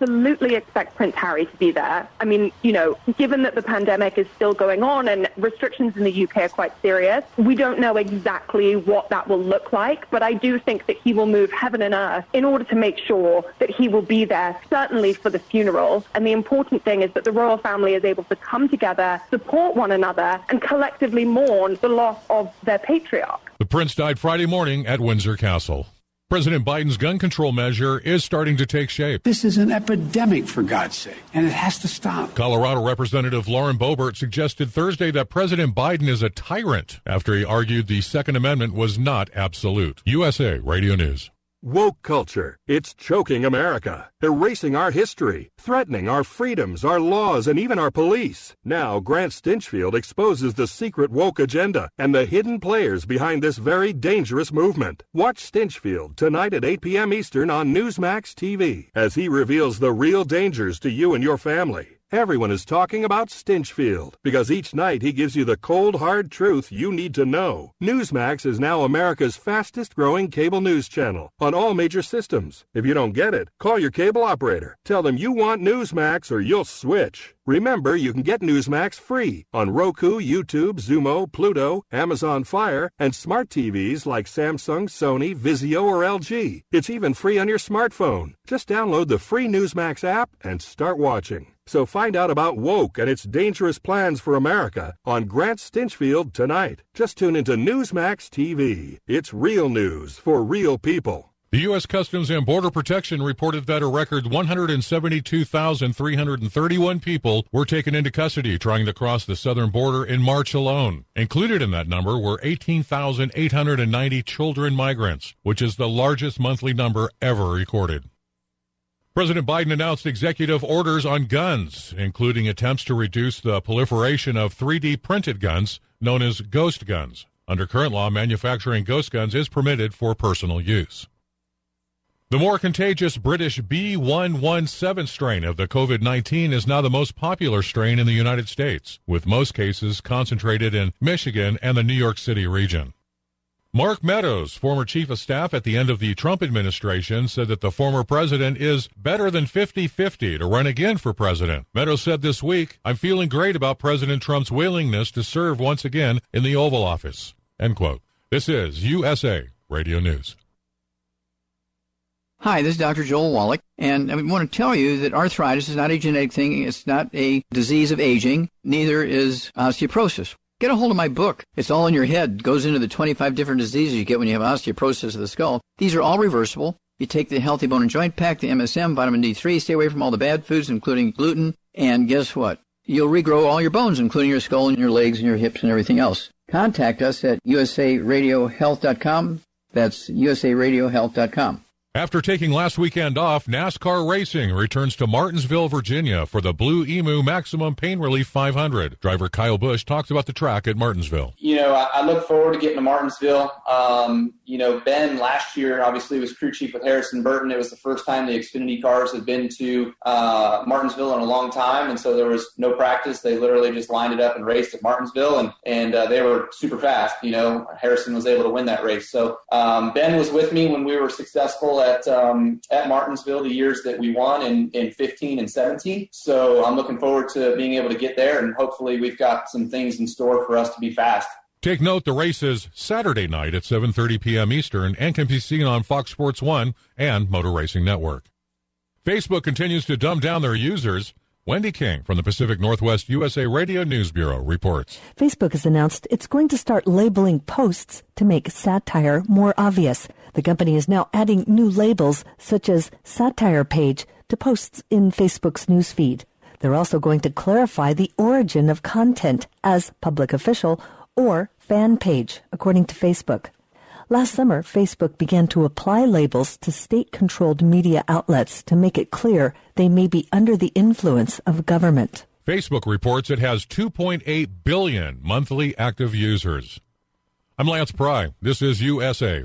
expect Prince Harry to be there. I mean, you know, given that the pandemic is still going on and restrictions in the UK are quite serious, we don't know exactly what that will look like, but I do think that he will move heaven and earth in order to make sure that he will be there, certainly for the funeral. And the important thing is that the royal family is able to come together, support one another, and collectively mourn the loss of their patriarch. The prince died Friday morning at Windsor Castle. President Biden's gun control measure is starting to take shape. This is an epidemic, for God's sake, and it has to stop. Colorado Representative Lauren Boebert suggested Thursday that President Biden is a tyrant after he argued the Second Amendment was not absolute. USA Radio News. Woke culture. It's choking America, erasing our history, threatening our freedoms, our laws, and even our police. Now, Grant Stinchfield exposes the secret woke agenda and the hidden players behind this very dangerous movement. Watch Stinchfield tonight at 8 p.m. Eastern on Newsmax TV as he reveals the real dangers to you and your family. Everyone is talking about Stinchfield because each night he gives you the cold, hard truth you need to know. Newsmax is now America's fastest growing cable news channel on all major systems. If you don't get it, call your cable operator. Tell them you want Newsmax or you'll switch. Remember, you can get Newsmax free on Roku, YouTube, Xumo, Pluto, Amazon Fire, and smart TVs like Samsung, Sony, Vizio, or LG. It's even free on your smartphone. Just download the free Newsmax app and start watching. So find out about Woke and its dangerous plans for America on Grant Stinchfield tonight. Just tune into Newsmax TV. It's real news for real people. The U.S. Customs and Border Protection reported that a record 172,331 people were taken into custody trying to cross the southern border in March alone. Included in that number were 18,890 children migrants, which is the largest monthly number ever recorded. President Biden announced executive orders on guns, including attempts to reduce the proliferation of 3D printed guns known as ghost guns. Under current law, manufacturing ghost guns is permitted for personal use. The more contagious British B117 strain of the COVID 19 is now the most popular strain in the United States, with most cases concentrated in Michigan and the New York City region. Mark Meadows, former chief of staff at the end of the Trump administration, said that the former president is better than 50 50 to run again for president. Meadows said this week, I'm feeling great about President Trump's willingness to serve once again in the Oval Office. End quote. This is USA Radio News. Hi, this is Dr. Joel Wallach, and I want to tell you that arthritis is not a genetic thing. It's not a disease of aging. Neither is osteoporosis. Get a hold of my book. It's all in your head. It goes into the 25 different diseases you get when you have osteoporosis of the skull. These are all reversible. You take the Healthy Bone and Joint Pack, the MSM, vitamin D3, stay away from all the bad foods, including gluten, and guess what? You'll regrow all your bones, including your skull and your legs and your hips and everything else. Contact us at usaradiohealth.com. That's usaradiohealth.com. After taking last weekend off, NASCAR Racing returns to Martinsville, Virginia for the Blue Emu Maximum Pain Relief 500. Driver Kyle Busch talks about the track at Martinsville. You know, I, I look forward to getting to Martinsville. Um, you know, Ben last year obviously was crew chief with Harrison Burton. It was the first time the Xfinity cars had been to uh, Martinsville in a long time, and so there was no practice. They literally just lined it up and raced at Martinsville, and and uh, they were super fast. You know, Harrison was able to win that race. So um, Ben was with me when we were successful at um, at Martinsville the years that we won in, in 15 and 17. So I'm looking forward to being able to get there, and hopefully we've got some things in store for us to be fast. Take note the race is Saturday night at 7:30 p.m. Eastern and can be seen on Fox Sports 1 and Motor Racing Network. Facebook continues to dumb down their users. Wendy King from the Pacific Northwest USA Radio News Bureau reports. Facebook has announced it's going to start labeling posts to make satire more obvious. The company is now adding new labels such as satire page to posts in Facebook's newsfeed. They're also going to clarify the origin of content as public official or fan page, according to Facebook. Last summer, Facebook began to apply labels to state controlled media outlets to make it clear they may be under the influence of government. Facebook reports it has 2.8 billion monthly active users. I'm Lance Pry. This is USA.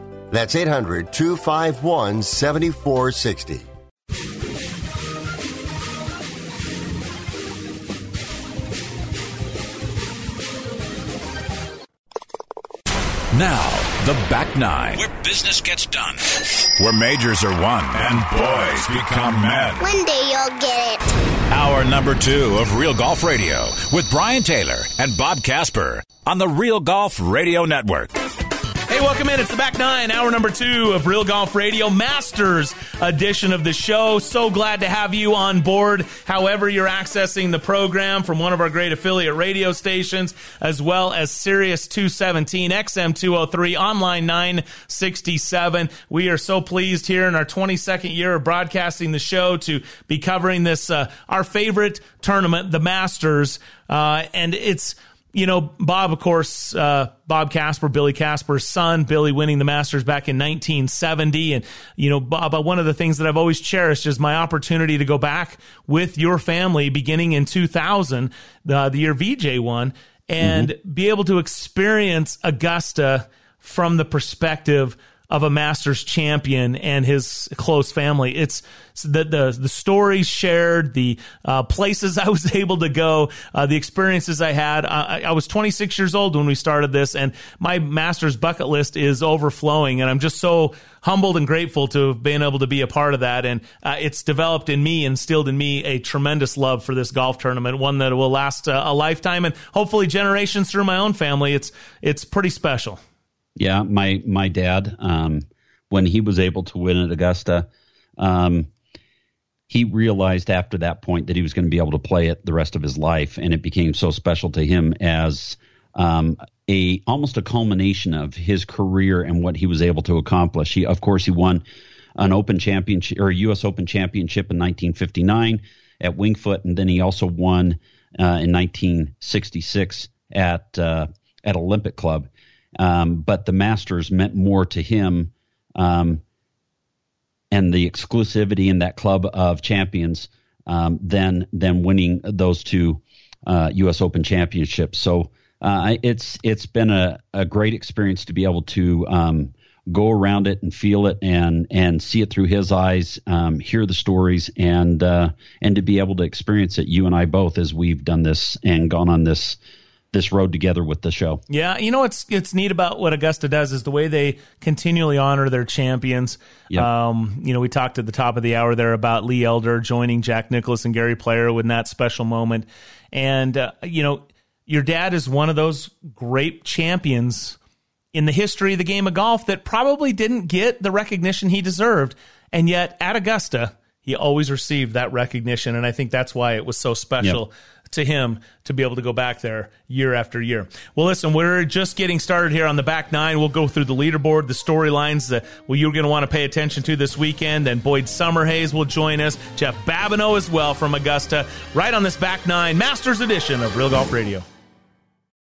That's 800 251 7460. Now, the back nine, Where business gets done. where majors are won and boys become men. One day you'll get it. Hour number two of Real Golf Radio with Brian Taylor and Bob Casper on the Real Golf Radio Network. Hey, welcome in. It's the back nine, hour number two of Real Golf Radio, Masters edition of the show. So glad to have you on board. However, you're accessing the program from one of our great affiliate radio stations, as well as Sirius 217, XM 203, Online 967. We are so pleased here in our 22nd year of broadcasting the show to be covering this, uh, our favorite tournament, the Masters. Uh, and it's, you know, Bob, of course, uh, Bob Casper, Billy Casper's son, Billy winning the Masters back in 1970. And, you know, Bob, uh, one of the things that I've always cherished is my opportunity to go back with your family beginning in 2000, uh, the year VJ won, and be able to experience Augusta from the perspective of a Masters champion and his close family. It's the the, the stories shared, the uh, places I was able to go, uh, the experiences I had. I, I was 26 years old when we started this, and my Masters bucket list is overflowing, and I'm just so humbled and grateful to have been able to be a part of that. And uh, it's developed in me, instilled in me a tremendous love for this golf tournament, one that will last uh, a lifetime and hopefully generations through my own family. It's it's pretty special. Yeah, my my dad, um, when he was able to win at Augusta, um, he realized after that point that he was going to be able to play it the rest of his life, and it became so special to him as um, a almost a culmination of his career and what he was able to accomplish. He, of course, he won an Open championship or a U.S. Open championship in 1959 at Wingfoot, and then he also won uh, in 1966 at uh, at Olympic Club. Um, but the Masters meant more to him, um, and the exclusivity in that club of champions um, than than winning those two uh, U.S. Open championships. So uh, it's it's been a, a great experience to be able to um, go around it and feel it and and see it through his eyes, um, hear the stories, and uh, and to be able to experience it. You and I both, as we've done this and gone on this this road together with the show. Yeah, you know what's it's neat about what Augusta does is the way they continually honor their champions. Yep. Um, you know, we talked at the top of the hour there about Lee Elder joining Jack Nicklaus and Gary Player with that special moment, and uh, you know, your dad is one of those great champions in the history of the game of golf that probably didn't get the recognition he deserved, and yet at Augusta he always received that recognition. And I think that's why it was so special. To him to be able to go back there year after year. Well, listen, we're just getting started here on the back nine. We'll go through the leaderboard, the storylines that well, you're going to want to pay attention to this weekend. And Boyd Summerhays will join us, Jeff Babineau as well from Augusta, right on this back nine Masters edition of Real Golf Radio.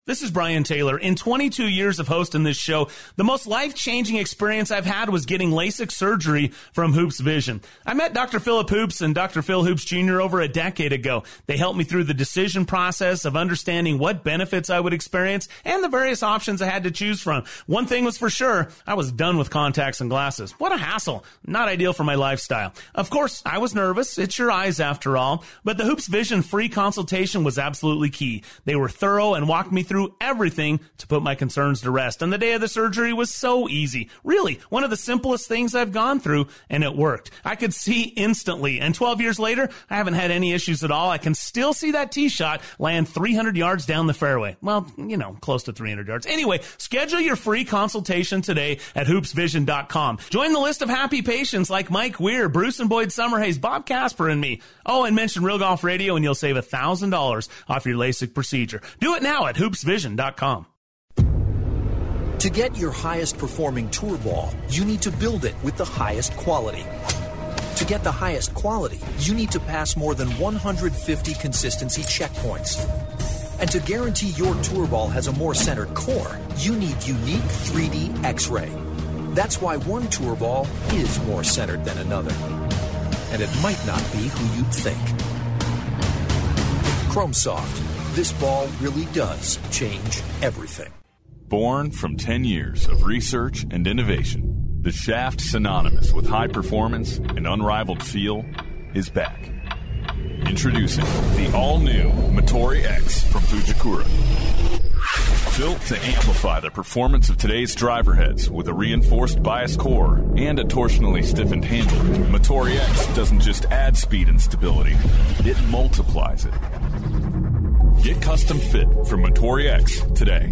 This is Brian Taylor. In 22 years of hosting this show, the most life changing experience I've had was getting LASIK surgery from Hoopes Vision. I met Dr. Philip Hoopes and Dr. Phil Hoopes Jr. over a decade ago. They helped me through the decision process of understanding what benefits I would experience and the various options I had to choose from. One thing was for sure, I was done with contacts and glasses. What a hassle. Not ideal for my lifestyle. Of course, I was nervous. It's your eyes after all. But the Hoopes Vision free consultation was absolutely key. They were thorough and walked me through through everything to put my concerns to rest. And the day of the surgery was so easy. Really, one of the simplest things I've gone through, and it worked. I could see instantly. And 12 years later, I haven't had any issues at all. I can still see that tee shot land 300 yards down the fairway. Well, you know, close to 300 yards. Anyway, schedule your free consultation today at hoopesvision.com. Join the list of happy patients like Mike Weir, Bruce and Boyd Summerhays, Bob Casper, and me. Oh, and mention Real Golf Radio and you'll save $1,000 off your LASIK procedure. Do it now at hoopesvision.com To get your highest performing tour ball, you need to build it with the highest quality. To get the highest quality, you need to pass more than 150 consistency checkpoints. And to guarantee your tour ball has a more centered core, you need unique 3D X ray. That's why one tour ball is more centered than another. And it might not be who you'd think. Chromesoft this ball really does change everything. Born from 10 years of research and innovation, the shaft synonymous with high performance and unrivaled feel is back. Introducing the all new Motore X from Fujikura. Built to amplify the performance of today's driver heads with a reinforced bias core and a torsionally stiffened handle, Motore X doesn't just add speed and stability, it multiplies it. Get custom fit from Motore X today.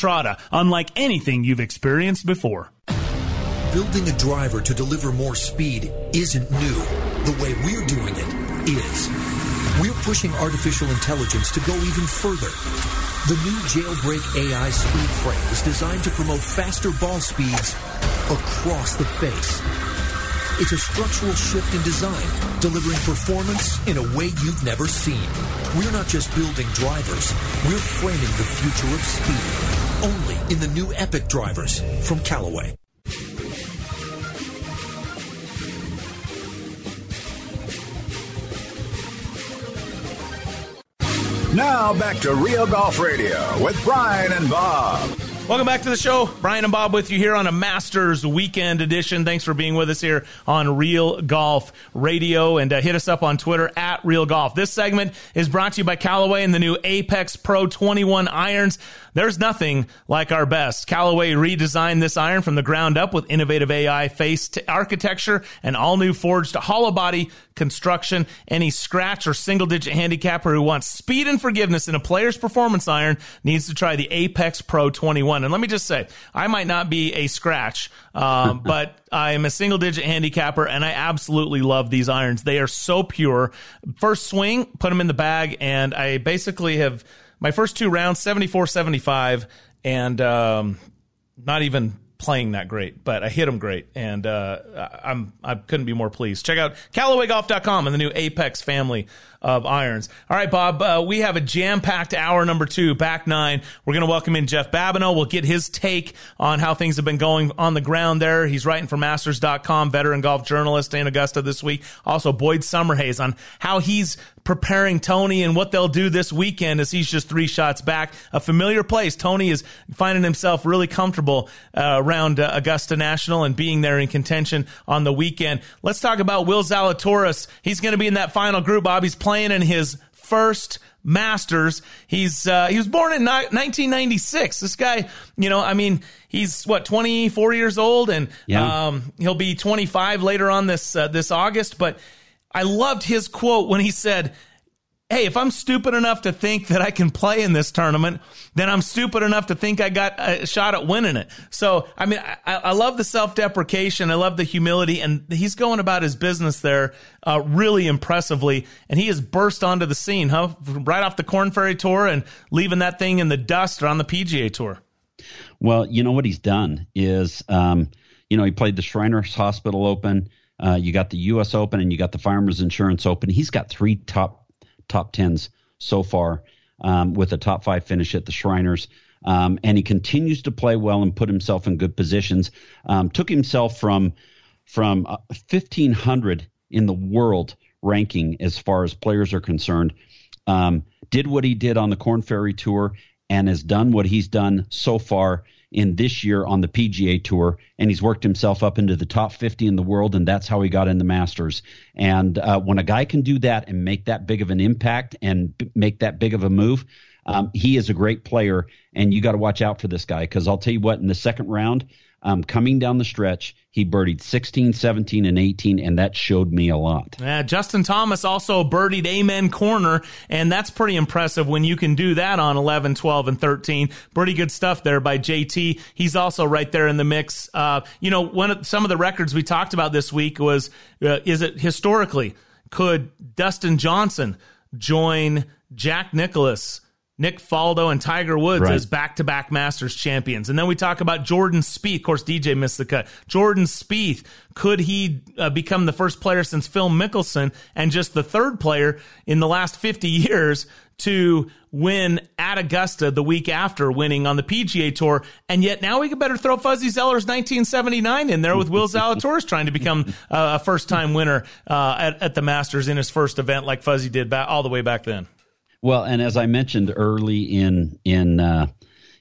Entrada, unlike anything you've experienced before. Building a driver to deliver more speed isn't new. The way we're doing it is. We're pushing artificial intelligence to go even further. The new Jailbreak AI speed frame is designed to promote faster ball speeds across the face. It's a structural shift in design, delivering performance in a way you've never seen. We're not just building drivers, we're framing the future of speed only in the new Epic drivers from Callaway. Now back to Real Golf Radio with Brian and Bob. Welcome back to the show. Brian and Bob with you here on a Masters Weekend edition. Thanks for being with us here on Real Golf Radio. And uh, hit us up on Twitter at Real Golf. This segment is brought to you by Callaway and the new Apex Pro 21 irons. There's nothing like our best. Callaway redesigned this iron from the ground up with innovative AI face architecture and all new forged hollow body construction. Any scratch or single digit handicapper who wants speed and forgiveness in a player's performance iron needs to try the Apex Pro 21. And let me just say, I might not be a scratch, um, but I am a single digit handicapper and I absolutely love these irons. They are so pure. First swing, put them in the bag, and I basically have my first two rounds 74 75 and um, not even playing that great, but I hit them great, and uh, I'm I couldn't be more pleased. Check out CallawayGolf.com and the new Apex family of irons. All right, Bob, uh, we have a jam packed hour number two, back nine. We're going to welcome in Jeff Babineau. We'll get his take on how things have been going on the ground there. He's writing for Masters.com, veteran golf journalist in Augusta this week. Also, Boyd Summerhays on how he's preparing Tony and what they'll do this weekend as he's just three shots back. A familiar place. Tony is finding himself really comfortable uh, around uh, Augusta National and being there in contention on the weekend. Let's talk about Will Zalatoris. He's going to be in that final group. Bobby's playing in his first Masters. He's uh, he was born in 1996. This guy, you know, I mean, he's what 24 years old, and yeah. um, he'll be 25 later on this uh, this August. But I loved his quote when he said, Hey, if I'm stupid enough to think that I can play in this tournament, then I'm stupid enough to think I got a shot at winning it. So, I mean, I, I love the self deprecation. I love the humility, and he's going about his business there uh, really impressively. And he has burst onto the scene, huh? Right off the Corn Ferry Tour and leaving that thing in the dust or on the PGA Tour. Well, you know what he's done is, um, you know, he played the Shriners Hospital Open. Uh, you got the U.S. Open and you got the Farmers Insurance Open. He's got three top top tens so far um, with a top five finish at the Shriners. Um, and he continues to play well and put himself in good positions. Um, took himself from from uh, 1500 in the world ranking as far as players are concerned. Um, did what he did on the Corn Ferry Tour and has done what he's done so far in this year on the PGA Tour, and he's worked himself up into the top 50 in the world, and that's how he got in the Masters. And uh, when a guy can do that and make that big of an impact and b- make that big of a move, um, he is a great player, and you got to watch out for this guy because I'll tell you what, in the second round, um, coming down the stretch, he birdied 16, 17, and 18, and that showed me a lot. Yeah, Justin Thomas also birdied Amen Corner, and that's pretty impressive when you can do that on 11, 12, and 13. Pretty good stuff there by JT. He's also right there in the mix. Uh, you know, one of some of the records we talked about this week was uh, is it historically could Dustin Johnson join Jack Nicklaus? Nick Faldo and Tiger Woods right. as back-to-back Masters champions. And then we talk about Jordan Spieth. Of course, DJ missed the cut. Jordan Spieth, could he uh, become the first player since Phil Mickelson and just the third player in the last 50 years to win at Augusta the week after winning on the PGA Tour. And yet now we could better throw Fuzzy Zoeller's 1979 in there with Will Zalatoris trying to become uh, a first-time winner uh, at, at the Masters in his first event like Fuzzy did back, all the way back then. Well, and as I mentioned early in in uh,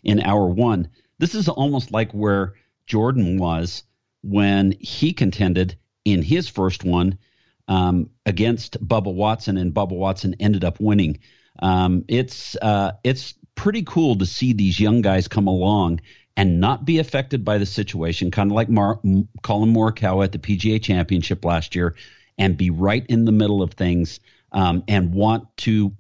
in hour one, this is almost like where Jordan was when he contended in his first one um, against Bubba Watson, and Bubba Watson ended up winning. Um, it's uh, it's pretty cool to see these young guys come along and not be affected by the situation, kind of like Mar- Collin Morikawa at the PGA Championship last year, and be right in the middle of things um, and want to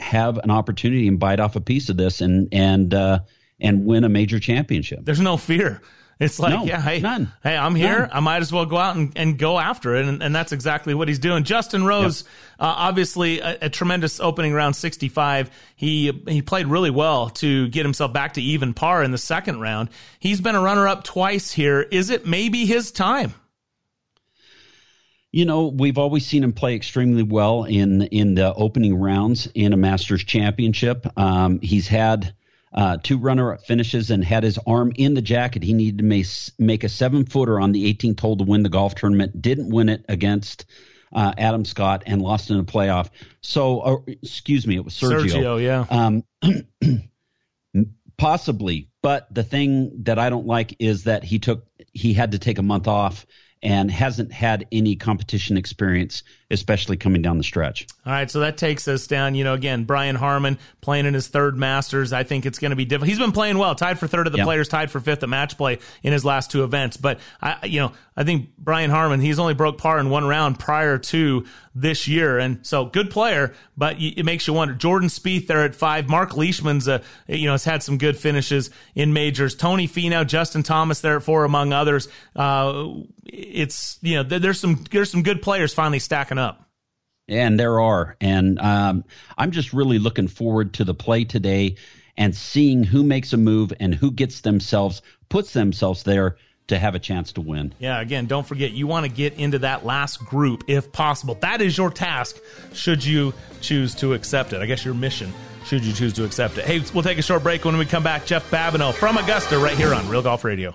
have an opportunity and bite off a piece of this and and uh, and win a major championship. There's no fear. It's like, no, yeah, hey, none. hey, I'm here. None. I might as well go out and, and go after it. And, and that's exactly what he's doing. Justin Rose, yep. uh, obviously a, a, tremendous opening round 65. He, he played really well to get himself back to even par in the second round. He's been a runner up twice here. Is it maybe his time? You know, we've always seen him play extremely well in in the opening rounds in a Masters Championship. Um, he's had uh, two runner-up finishes and had his arm in the jacket. He needed to make, make a seven-footer on the 18th hole to win the golf tournament. Didn't win it against uh, Adam Scott and lost in a playoff. So, uh, excuse me, it was Sergio. Sergio, yeah. Um, possibly, but the thing that I don't like is that he took he had to take a month off and hasn't had any competition experience, especially coming down the stretch. All right, so that takes us down. You know, again, Brian Harman playing in his third Masters. I think it's going to be difficult. He's been playing well, tied for third of the yep. players, tied for fifth at match play in his last two events. But I, you know, I think Brian Harman he's only broke par in one round prior to this year, and so good player. But it makes you wonder. Jordan Spieth there at five. Mark Leishman's, uh, you know, has had some good finishes in majors. Tony Finau, Justin Thomas there at four, among others. Uh, it's you know there's some there's some good players finally stacking up. And there are, and um, I'm just really looking forward to the play today and seeing who makes a move and who gets themselves puts themselves there to have a chance to win. Yeah, again, don't forget you want to get into that last group if possible. That is your task should you choose to accept it. I guess your mission should you choose to accept it. Hey, we'll take a short break when we come back. Jeff Babineau from Augusta right here on Real Golf Radio.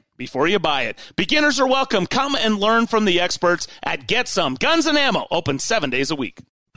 before you buy it. Beginners are welcome. Come and learn from the experts at Get Some Guns and Ammo, open seven days a week.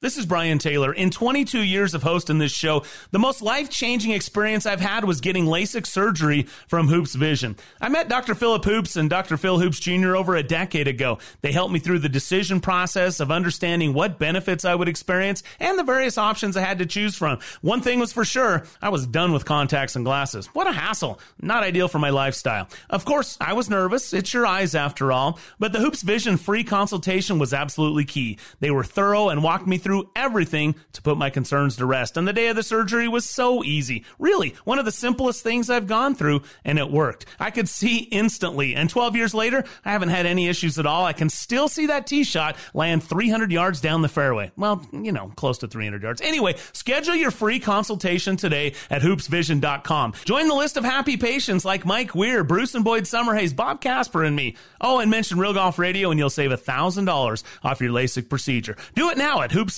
This is Brian Taylor. In 22 years of hosting this show, the most life changing experience I've had was getting LASIK surgery from Hoopes Vision. I met Dr. Philip Hoopes and Dr. Phil Hoopes Jr. over a decade ago. They helped me through the decision process of understanding what benefits I would experience and the various options I had to choose from. One thing was for sure I was done with contacts and glasses. What a hassle. Not ideal for my lifestyle. Of course, I was nervous. It's your eyes after all. But the Hoopes Vision free consultation was absolutely key. They were thorough and walked me through through everything to put my concerns to rest. And the day of the surgery was so easy. Really, one of the simplest things I've gone through, and it worked. I could see instantly. And 12 years later, I haven't had any issues at all. I can still see that tee shot land 300 yards down the fairway. Well, you know, close to 300 yards. Anyway, schedule your free consultation today at hoopesvision.com. Join the list of happy patients like Mike Weir, Bruce and Boyd Summerhays, Bob Casper, and me. Oh, and mention Real Golf Radio and you'll save $1,000 off your LASIK procedure. Do it now at hoopesvision.com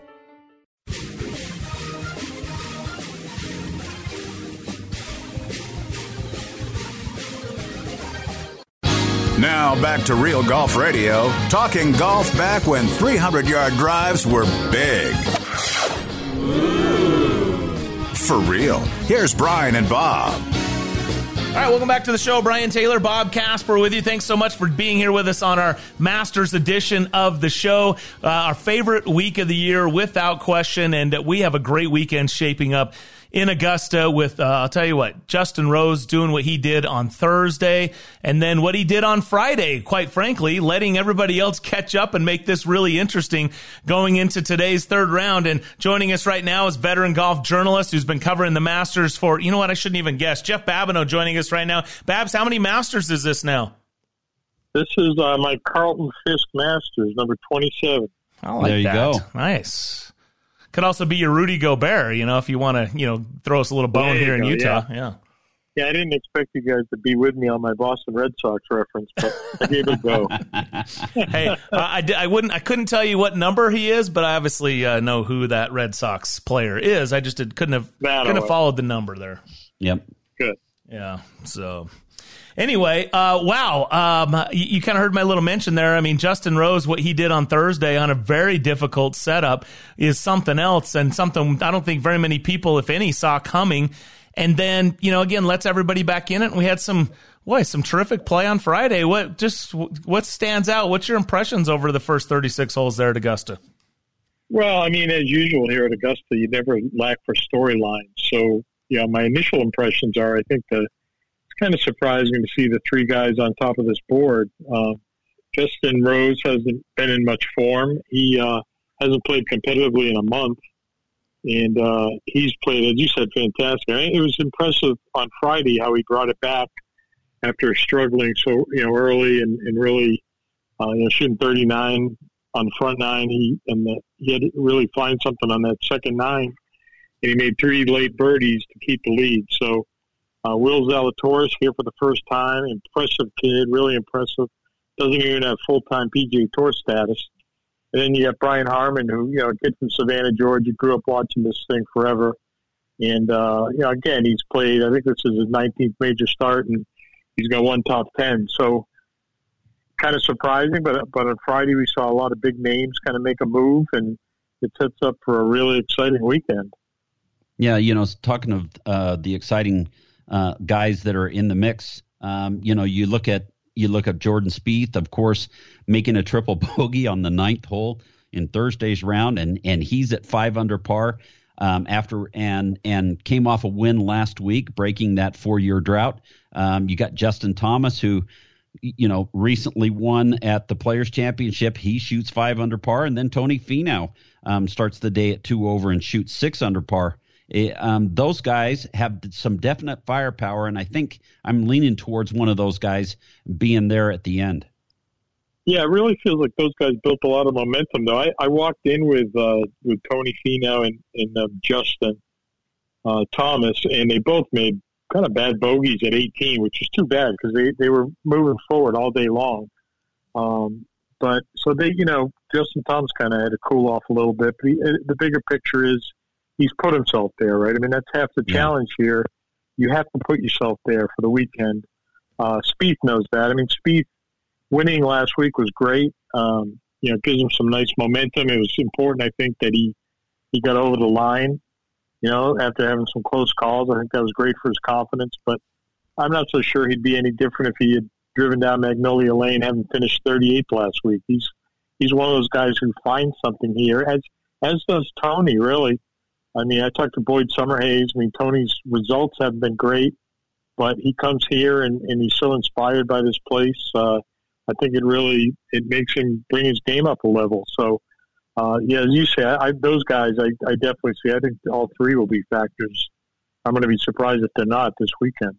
Now back to Real Golf Radio, talking golf back when 300 yard drives were big. For real. Here's Brian and Bob. All right, welcome back to the show. Brian Taylor, Bob Casper with you. Thanks so much for being here with us on our Masters edition of the show. Uh, our favorite week of the year, without question. And we have a great weekend shaping up in Augusta with, uh, I'll tell you what, Justin Rose doing what he did on Thursday and then what he did on Friday, quite frankly, letting everybody else catch up and make this really interesting going into today's third round. And joining us right now is veteran golf journalist who's been covering the Masters for, you know what, I shouldn't even guess. Jeff Babineau joining us right now. Babs, how many Masters is this now? This is uh, my Carlton Fisk Masters, number 27. I like there you that. go. Nice. Could also be your Rudy Gobert, you know, if you want to, you know, throw us a little bone There you here in Utah. yeah. Yeah. Yeah, I didn't expect you guys to be with me on my Boston Red Sox reference, but I gave it a go. hey, uh, I, I wouldn't, I couldn't tell you what number he is, but I obviously uh, know who that Red Sox player is. I just did, couldn't have, That couldn't have followed the number there. Yep. Good. Yeah. So anyway, uh, wow. Um, you, you kind of heard my little mention there. I mean, Justin Rose, what he did on Thursday on a very difficult setup is something else and something I don't think very many people, if any, saw coming. And then, you know, again, lets everybody back in it. And we had some, boy, some terrific play on Friday. What just, what stands out? What's your impressions over the first 36 holes there at Augusta? Well, I mean, as usual here at Augusta, you never lack for storylines. So, know, my initial impressions are I think it's kind of surprising to see the three guys on top of this board. Uh, Justin Rose hasn't been in much form. He uh, hasn't played competitively in a month. and uh, he's played, as you said, fantastic. It was impressive on Friday how he brought it back after struggling so you know early and, and really uh, you know shooting 39 on the front nine. He and the, he had to really find something on that second nine, and he made three late birdies to keep the lead. So. Uh, Will Zalatoris here for the first time. Impressive kid, really impressive. Doesn't even have full time PGA Tour status. And then you got Brian Harman, who, you know, a kid from Savannah, Georgia, grew up watching this thing forever. And, uh, you know, again, he's played, I think this is his 19th major start, and he's got one top 10. So kind of surprising, but, but on Friday we saw a lot of big names kind of make a move, and it sets up for a really exciting weekend. Yeah, you know, talking of uh, the exciting uh, guys that are in the mix, um, you know, you look at you look at Jordan Spieth, of course, making a triple bogey on the ninth hole in Thursday's round, and and he's at five under par um, after and and came off a win last week, breaking that four year drought. Um, you got Justin Thomas, who you know recently won at the Players Championship. He shoots five under par, and then Tony Finau um, starts the day at two over and shoots six under par. Um, those guys have some definite firepower, and I think I'm leaning towards one of those guys being there at the end. Yeah, it really feels like those guys built a lot of momentum. Though I, I walked in with uh, with Tony Finau and, and uh, Justin uh, Thomas, and they both made kind of bad bogeys at 18, which is too bad because they, they were moving forward all day long. Um, but so they, you know, Justin Thomas kind of had to cool off a little bit. But he, uh, the bigger picture is he's put himself there, right? I mean, that's half the yeah. challenge here. You have to put yourself there for the weekend. Uh, Spieth knows that. I mean, Spieth winning last week was great. Um, you know, gives him some nice momentum. It was important, I think, that he he got over the line. You know, after having some close calls, I think that was great for his confidence. But I'm not so sure he'd be any different if he had driven down Magnolia Lane, having finished 38th last week. He's he's one of those guys who finds something here, as as does Tony. Really, I mean, I talked to Boyd Summerhays. I mean, Tony's results have been great, but he comes here and, and he's so inspired by this place. Uh, I think it really it makes him bring his game up a level. So, uh, yeah, as you say, I, those guys, I, I definitely see. I think all three will be factors. I'm going to be surprised if they're not this weekend.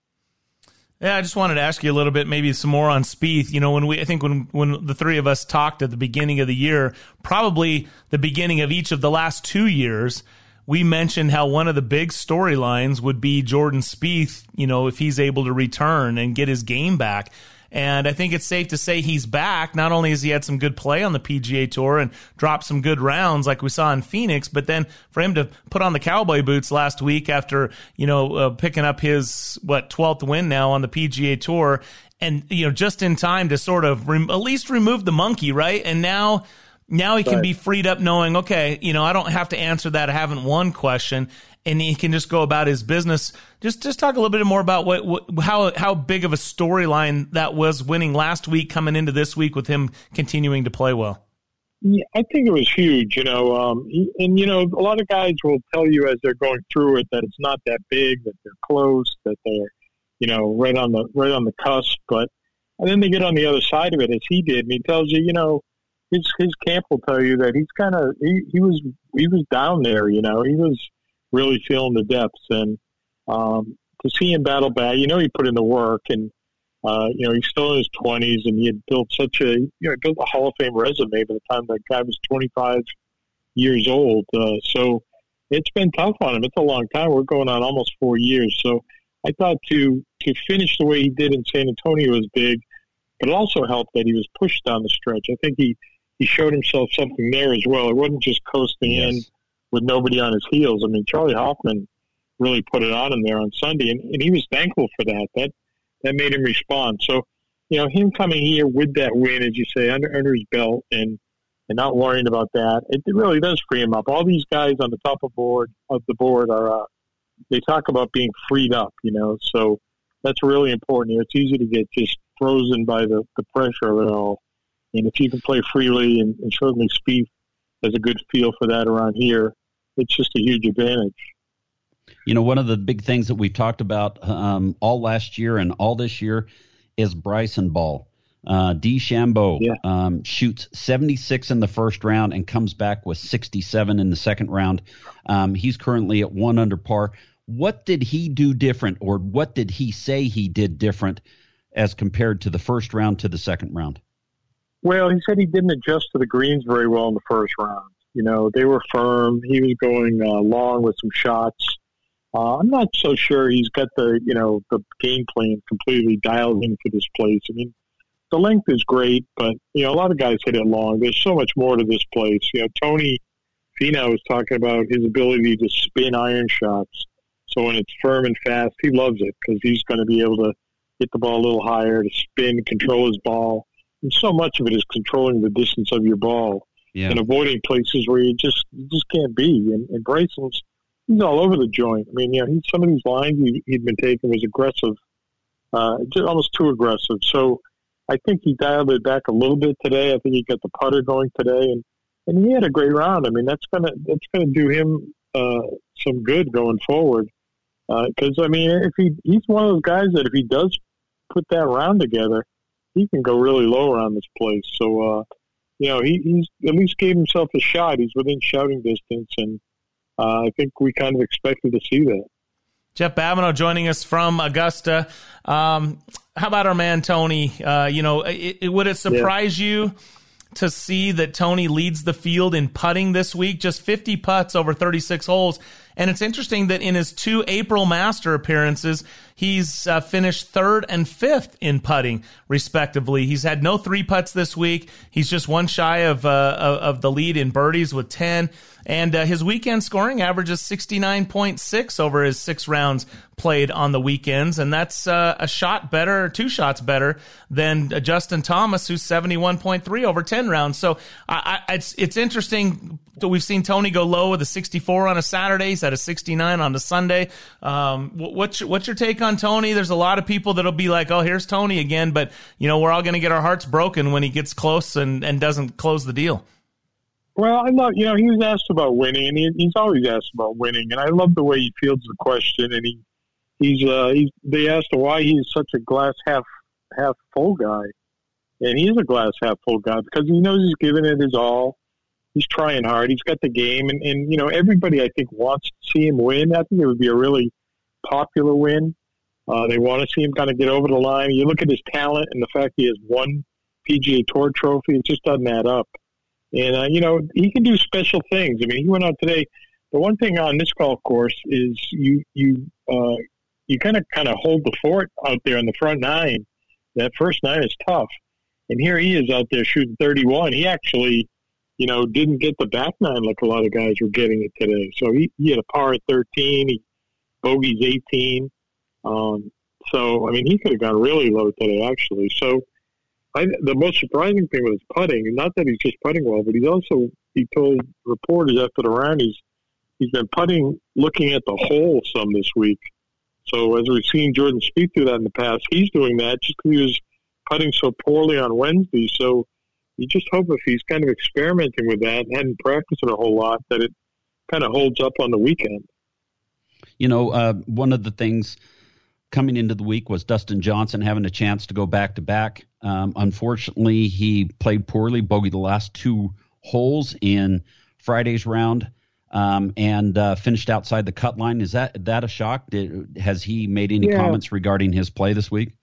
Yeah, I just wanted to ask you a little bit, maybe some more on Spieth. You know, when we, I think when when the three of us talked at the beginning of the year, probably the beginning of each of the last two years, we mentioned how one of the big storylines would be Jordan Spieth, you know, if he's able to return and get his game back. And I think it's safe to say he's back. Not only has he had some good play on the PGA Tour and dropped some good rounds like we saw in Phoenix, but then for him to put on the cowboy boots last week after, you know, uh, picking up his, what, 12th win now on the PGA Tour and, you know, just in time to sort of at least remove the monkey, right? And now, now he can be freed up knowing, okay, you know, I don't have to answer that I haven't won question and he can just go about his business. Just just talk a little bit more about what, what how how big of a storyline that was winning last week coming into this week with him continuing to play well. Yeah, I think it was huge, you know, um, and you know, a lot of guys will tell you as they're going through it that it's not that big, that they're close, that they're, you know, right on the right on the cusp. But and then they get on the other side of it, as he did, and he tells you, you know, his his camp will tell you that he's kind of he, he was he was down there, you know, he was really feeling the depths. And um, to see him battle back, you know, he put in the work, and uh, you know, he's still in his twenties, and he had built such a you know built a Hall of Fame resume by the time that guy was twenty five years old. Uh, so it's been tough on him. It's a long time. We're going on almost four years. So I thought to to finish the way he did in San Antonio was big, but it also helped that he was pushed down the stretch. I think he he showed himself something there as well. It wasn't just coasting yes. in with nobody on his heels. I mean, Charley Hoffman really put it on him there on Sunday, and, and he was thankful for that. That that made him respond. So, you know, him coming here with that win, as you say, under, under his belt, and and not worrying about that, it, it really does free him up. All these guys on the top of board of the board are uh, they talk about being freed up, you know. So that's really important. It's easy to get just frozen by the, the pressure of it all. And if you can play freely, and, and certainly Spieth has a good feel for that around here, it's just a huge advantage. You know, one of the big things that we've talked about um, all last year and all this year is Bryson Ball. Uh, DeChambeau yeah. um, shoots 76 in the first round and comes back with 67 in the second round. Um, he's currently at one under par. What did he do different, or what did he say he did different as compared to the first round to the second round? Well, he said he didn't adjust to the greens very well in the first round. You know, they were firm. He was going uh, long with some shots. Uh, I'm not so sure he's got the you know the game plan completely dialed in for this place. I mean, the length is great, but you know a lot of guys hit it long. There's so much more to this place. You know, Tony Finau was talking about his ability to spin iron shots. So when it's firm and fast, he loves it because he's going to be able to hit the ball a little higher, to spin, control his ball. And so much of it is controlling the distance of your ball yeah. and avoiding places where you just you just can't be. And, and Bryson's he's all over the joint. I mean, you know, he, some of these lines he, he'd been taking was aggressive, uh, just almost too aggressive. So I think he dialed it back a little bit today. I think he got the putter going today, and and he had a great round. I mean, that's gonna that's gonna do him uh, some good going forward. Because uh, I mean, if he he's one of those guys that if he does put that round together, he can go really low around this place. So uh, you know, he, he's at least gave himself a shot. He's within shouting distance, and uh, I think we kind of expected to see that. Jeff Babineau joining us from Augusta. Um, how about our man Tony? Uh, you know, it, it, would it surprise yeah. you to see that Tony leads the field in putting this week? Just 50 putts over 36 holes. And it's interesting that in his two April Master appearances, he's uh, finished third and fifth in putting, respectively. He's had no three putts this week. He's just one shy of uh, of the lead in birdies with 10. And uh, his weekend scoring averages 69.6 over his six rounds played on the weekends. And that's uh, a shot better, two shots better than uh, Justin Thomas, who's 71.3 over 10 rounds. So I, I, it's, it's interesting that we've seen Tony go low with a 64 on a Saturday. He's at a 69 on a Sunday. Um, what's, your, what's your take on Tony? There's a lot of people that'll be like, oh, here's Tony again. But, you know, we're all going to get our hearts broken when he gets close and, and doesn't close the deal. Well, I love you know he was asked about winning, and he, he's always asked about winning, and I love the way he fields the question. And he he's uh he's they asked why he's such a glass half half full guy, and he's a glass half full guy because he knows he's giving it his all. He's trying hard. He's got the game, and and you know everybody I think wants to see him win. I think it would be a really popular win. Uh, they want to see him kind of get over the line. You look at his talent and the fact he has one PGA Tour trophy; it just doesn't add up. And, uh, you know, he can do special things. I mean, he went out today. The one thing on this golf course is you, you, uh, you kind of, kind of hold the fort out there in the front nine. That first nine is tough. And here he is out there shooting 31. He actually, you know, didn't get the back nine like a lot of guys were getting it today. So he, he had a par at 13. He bogeys 18. Um, so, I mean, he could have gone really low today, actually. So, I, the most surprising thing with his putting, not that he's just putting well, but he's also he told reporters after the round he's he's been putting looking at the hole some this week. So as we've seen Jordan Spieth do that in the past, he's doing that just because he was putting so poorly on Wednesday. So you just hope if he's kind of experimenting with that and hadn't practiced it a whole lot, that it kind of holds up on the weekend. You know, uh, one of the things coming into the week was Dustin Johnson having a chance to go back to back. Um, unfortunately, he played poorly, bogeyed the last two holes in Friday's round, um, and uh, finished outside the cut line. Is that that a shock? Did, has he made any yeah. comments regarding his play this week?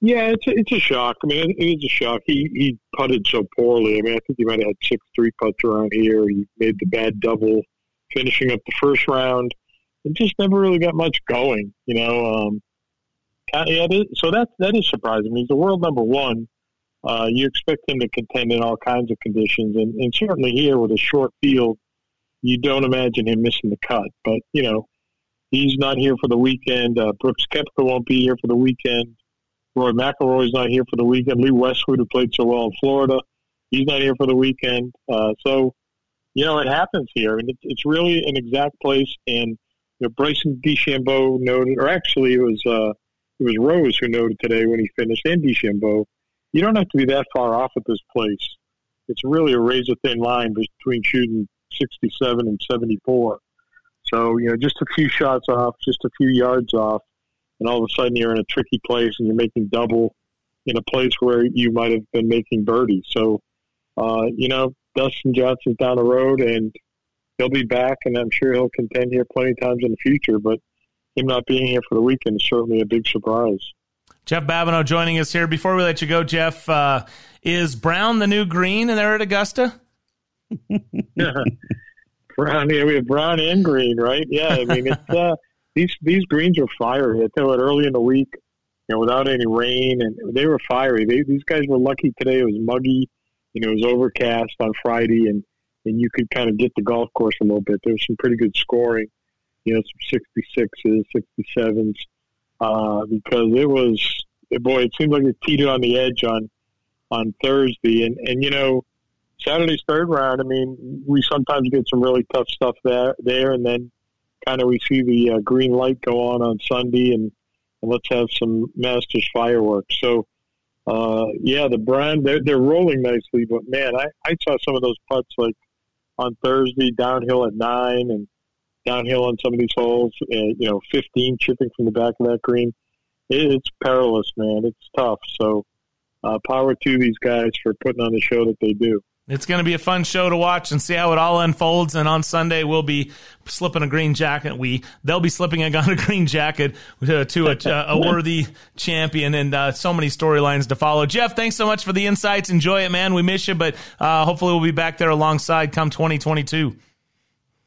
Yeah, it's a, it's a shock. I mean, it, it is a shock. He he putted so poorly. I mean, I think he might have had six three putts around here. He made the bad double, finishing up the first round it just never really got much going, you know. Um, yeah, so that that is surprising. He's the world number one. Uh, you expect him to contend in all kinds of conditions, and, and certainly here with a short field, you don't imagine him missing the cut. But you know, he's not here for the weekend. Uh, Brooks Koepka won't be here for the weekend. Rory McIlroy's not here for the weekend. Lee Westwood, who played so well in Florida, he's not here for the weekend. Uh, so, you know, it happens here, and it's, it's really an exact place. And you know, Bryson DeChambeau noted, or actually it was uh, it was Rose who noted today when he finished, and DeChambeau, you don't have to be that far off at this place. It's really a razor thin line between shooting 67 and 74. So you know, just a few shots off, just a few yards off, and all of a sudden you're in a tricky place and you're making double. in a place where you might have been making birdie. So, uh, you know, Dustin Johnson's down the road and he'll be back, and I'm sure he'll contend here plenty of times in the future. But him not being here for the weekend is certainly a big surprise. Jeff Babineau joining us here. Before we let you go, Jeff, uh, is Brown the new green in there at Augusta? brown, yeah, we have brown and green, right? Yeah, I mean it's uh, these these greens are fiery. I tell it early in the week, you know, without any rain, and they were fiery. They, these guys were lucky today. It was muggy, and it was overcast on Friday, and and you could kind of get the golf course a little bit. There was some pretty good scoring, you know, some 66s, 67s, uh, because it was, boy, it seemed like it teetered on the edge on, on Thursday. And, and, you know, Saturday's third round, I mean, we sometimes get some really tough stuff there, there and then kind of we see the uh, green light go on on Sunday and, and let's have some Masters fireworks. So, uh, yeah, the brand, they're, they're rolling nicely, but man, I, I saw some of those putts like on Thursday, downhill at nine, and downhill on some of these holes. And, you know, 15 chipping from the back of that green. It's perilous, man. It's tough. So, uh, power to these guys for putting on the show that they do. It's going to be a fun show to watch and see how it all unfolds. And on Sunday, we'll be slipping a green jacket. We they'll be slipping a, a green jacket to, to a, a, worthy champion, and uh, so many storylines to follow. Jeff, thanks so much for the insights. Enjoy it, man. We miss you, but uh, hopefully we'll be back there alongside come 2022.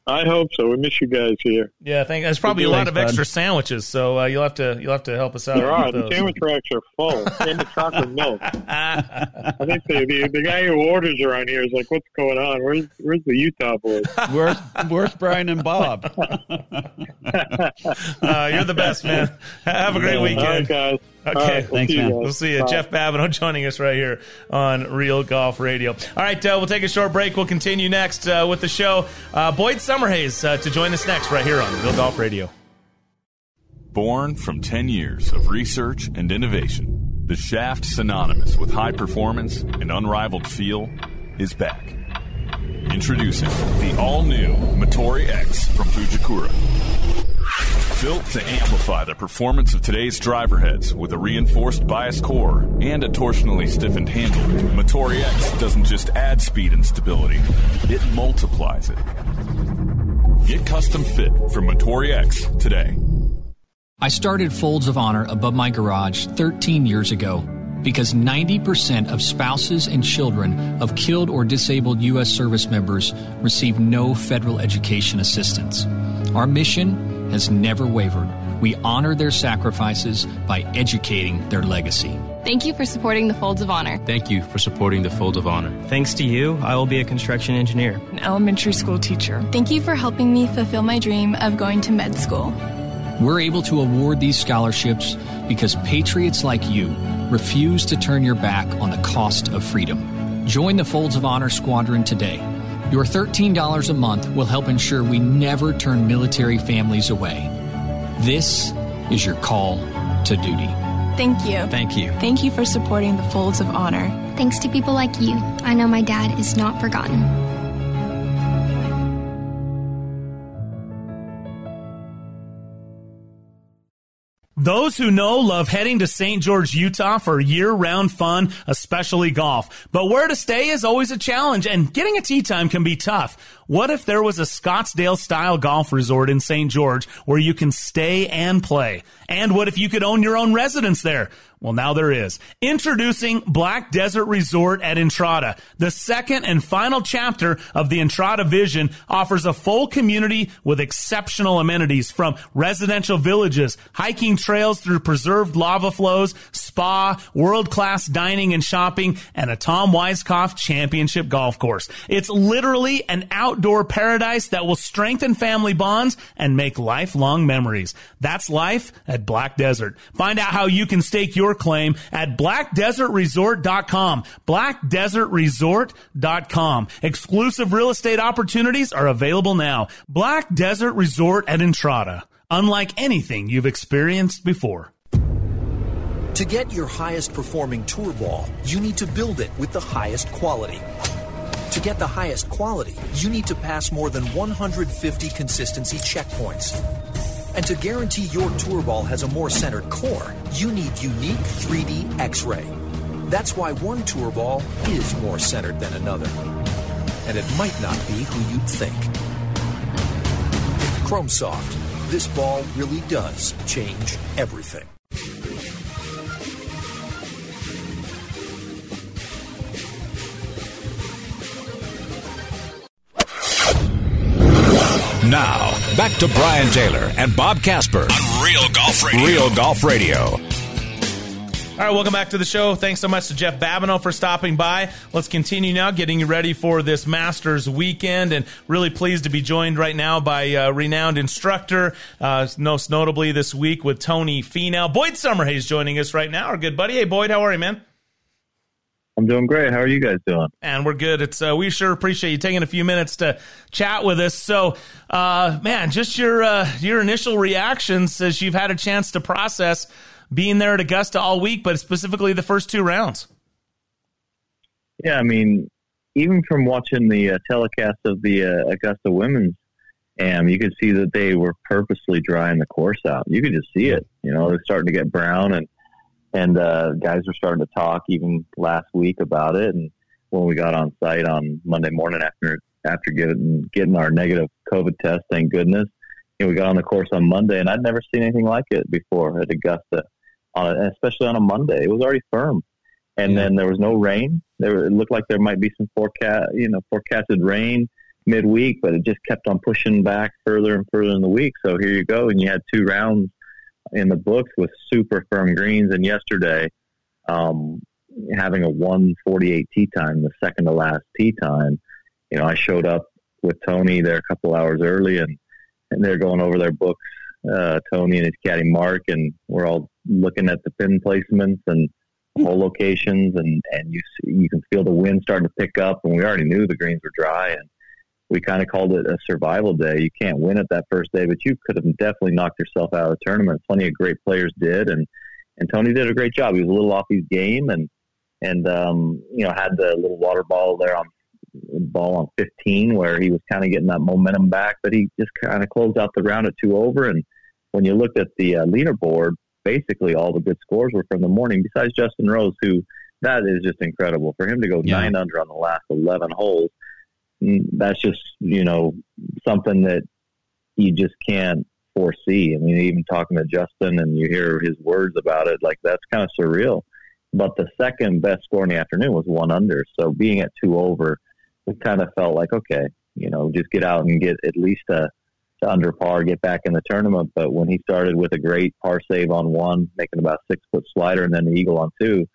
I hope so. We miss you guys here. Yeah, thank. There's probably a lot of extra sandwiches, so uh, you'll have to you'll have to help us out. There are. The sandwich racks are full, and the chocolate milk. I think the, the, the guy who orders around here is like, "What's going on? Where's where's the Utah boys? Where's where's Brian and Bob? uh, you're the best, man. Have a great weekend, All right, guys. Okay, right, we'll thanks, man. You We'll see you. Bye. Jeff Babineau joining us right here on Real Golf Radio. All right, uh, we'll take a short break. We'll continue next uh, with the show. Uh, Boyd Summerhays uh, to join us next right here on Real Golf Radio. Born from 10 years of research and innovation, the shaft synonymous with high performance and unrivaled feel is back. Introducing the all-new Motore X from Fujikura. Built to amplify the performance of today's driver heads with a reinforced bias core and a torsionally stiffened handle, Motore X doesn't just add speed and stability, it multiplies it. Get custom fit from Motore X today. I started Folds of Honor above my garage 13 years ago because 90% of spouses and children of killed or disabled U.S. service members receive no federal education assistance. Our mission has never wavered. We honor their sacrifices by educating their legacy. Thank you for supporting the Folds of Honor. Thank you for supporting the Folds of Honor. Thanks to you, I will be a construction engineer, an elementary school teacher. Thank you for helping me fulfill my dream of going to med school. We're able to award these scholarships because patriots like you refuse to turn your back on the cost of freedom. Join the Folds of Honor Squadron today. Your $13 a month will help ensure we never turn military families away. This is your call to duty. Thank you. Thank you. Thank you for supporting the Folds of Honor. Thanks to people like you, I know my dad is not forgotten. Those who know love heading to St. George, Utah for year round fun, especially golf. But where to stay is always a challenge, and getting a tee time can be tough. What if there was a Scottsdale style golf resort in St. George where you can stay and play? And what if you could own your own residence there? Well, now there is. Introducing Black Desert Resort at Entrada. The second and final chapter of the Entrada vision offers a full community with exceptional amenities from residential villages, hiking trails through preserved lava flows, spa, world-class dining and shopping, and a Tom Weiskopf championship golf course. It's literally an outdoor paradise that will strengthen family bonds and make lifelong memories. That's life at Black Desert. Find out how you can stake your claim at blackdesertresort.com. Blackdesertresort.com. Exclusive real estate opportunities are available now. Black Desert Resort at Entrada. Unlike anything you've experienced before. To get your highest performing tour ball, you need to build it with the highest quality. To get the highest quality, you need to pass more than 150 consistency checkpoints. And to guarantee your tour ball has a more centered core, you need unique 3D X ray. That's why one tour ball is more centered than another. And it might not be who you'd think. Chrome Soft. This ball really does change everything. Now, back to Brian Taylor and Bob Casper on Real Golf Radio. Real Golf Radio. All right, welcome back to the show. Thanks so much to Jeff Babineau for stopping by. Let's continue now, getting you ready for this Masters weekend, and really pleased to be joined right now by a renowned instructor, uh, most notably this week with Tony Finau. Boyd Summerhays joining us right now, our good buddy. Hey, Boyd, how are you, man? I'm doing great. How are you guys doing? And we're good. It's uh, we sure appreciate you taking a few minutes to chat with us. So, uh, man, just your uh, your initial reactions as you've had a chance to process being there at Augusta all week, but specifically the first two rounds. Yeah, I mean, even from watching the uh, telecast of the uh, Augusta Women's Am, you could see that they were purposely drying the course out. You could just see it. You know, they're starting to get brown and and uh, guys were starting to talk even last week about it. And when we got on site on Monday morning after after getting getting our negative COVID test, thank goodness, you know, we got on the course on Monday, and I'd never seen anything like it before at Augusta, on a, especially on a Monday. It was already firm, and yeah. then there was no rain. There it looked like there might be some forecast, you know, forecasted rain midweek, but it just kept on pushing back further and further in the week. So here you go, and you had two rounds in the books with super firm greens. And yesterday, um, having a 148 tee time, the second to last tee time, you know, I showed up with Tony there a couple hours early and, and they're going over their books, uh, Tony and his caddy Mark, and we're all looking at the pin placements and hole locations and, and you see, you can feel the wind starting to pick up and we already knew the greens were dry and we kind of called it a survival day. You can't win it that first day, but you could have definitely knocked yourself out of the tournament. Plenty of great players did, and and Tony did a great job. He was a little off his game, and and um, you know had the little water ball there on ball on 15 where he was kind of getting that momentum back, but he just kind of closed out the round at two over. And when you looked at the uh, leaderboard, basically all the good scores were from the morning, besides Justin Rose, who that is just incredible for him to go yeah. nine under on the last 11 holes that's just you know something that you just can't foresee. I mean, even talking to Justin and you hear his words about it, like that's kind of surreal. But the second best score in the afternoon was one under. So being at two over, we kind of felt like, okay, you know, just get out and get at least a, a under par, get back in the tournament. But when he started with a great par save on one, making about six foot slider, and then the eagle on two,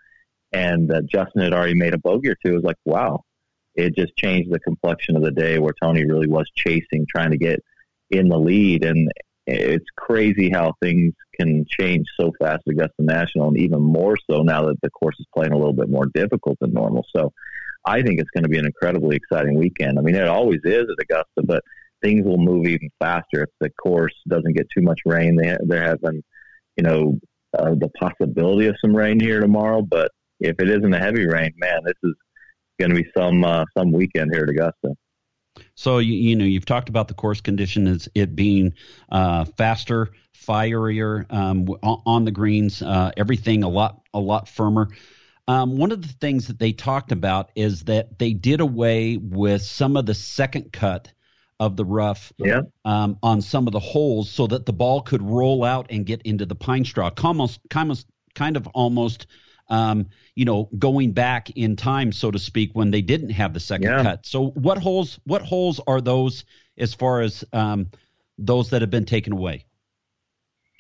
and uh, Justin had already made a bogey or two, it was like, wow, it just changed the complexion of the day where Tony really was chasing, trying to get in the lead. And it's crazy how things can change so fast at Augusta National, and even more so now that the course is playing a little bit more difficult than normal. So I think it's going to be an incredibly exciting weekend. I mean, it always is at Augusta, but things will move even faster if the course doesn't get too much rain. They, they're having, you know, uh, the possibility of some rain here tomorrow, but if it isn't a heavy rain, man, this is going to be some uh, some weekend here at Augusta. So you, you know you've talked about the course condition as it being uh, faster, fierier um, on the greens, uh, everything a lot a lot firmer. Um, one of the things that they talked about is that they did away with some of the second cut of the rough yeah. um, on some of the holes so that the ball could roll out and get into the pine straw. Almost, kind of, kind of almost um, you know, going back in time, so to speak, when they didn't have the second yeah. cut. So what holes? What holes are those as far as um, those that have been taken away?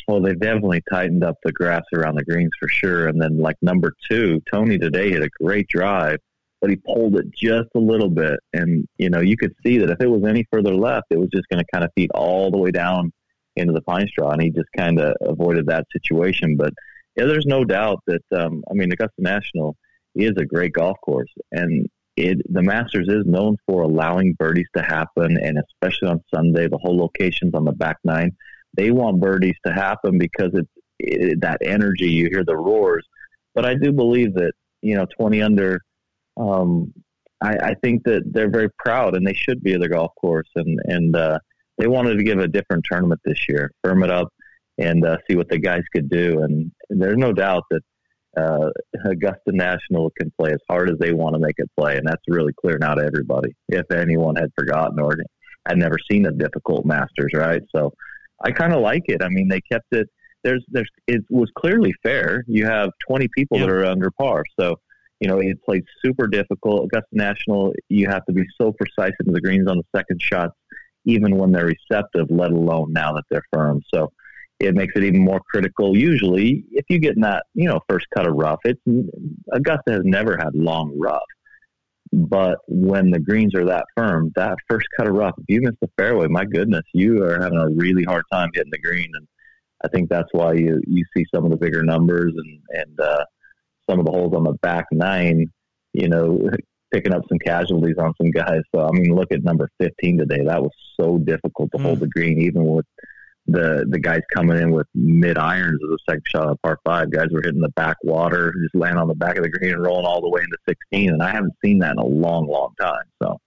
Well, they've definitely tightened up the grass around the greens for sure. And then, like number two, Tony today hit a great drive, but he pulled it just a little bit. And, you know, you could see that if it was any further left, it was just going to kind of feed all the way down into the pine straw. And he just kind of avoided that situation. But yeah, there's no doubt that um, I mean Augusta National is a great golf course, and it the Masters is known for allowing birdies to happen, and especially on Sunday, the whole locations on the back nine, they want birdies to happen because it's it, that energy. You hear the roars, but I do believe that you know 20 under. Um, I, I think that they're very proud, and they should be of their golf course, and and uh, they wanted to give a different tournament this year, firm it up and uh, see what the guys could do. And there's no doubt that uh, Augusta National can play as hard as they want to make it play, and that's really clear now to everybody. If anyone had forgotten or had never seen a difficult Masters, right? So I kind of like it. I mean, they kept it. There's, there's, it was clearly fair. You have 20 people yeah. that are under par, so you know it plays super difficult. Augusta National, you have to be so precise into the greens on the second shots, even when they're receptive. Let alone now that they're firm. So it makes it even more critical. Usually, if you get in that, you know, first cut of rough, it's Augusta has never had long rough. But when the greens are that firm, that first cut of rough, if you miss the fairway, my goodness, you are having a really hard time hitting the green. And I think that's why you you see some of the bigger numbers and and uh, some of the holes on the back nine, you know, picking up some casualties on some guys. So I mean, look at number fifteen today. That was so difficult to mm. hold the green, even with the the guys coming in with mid irons of the second shot of par five. Guys were hitting the back water, just land on the back of the green and rolling all the way into sixteen. And I haven't seen that in a long, long time. So.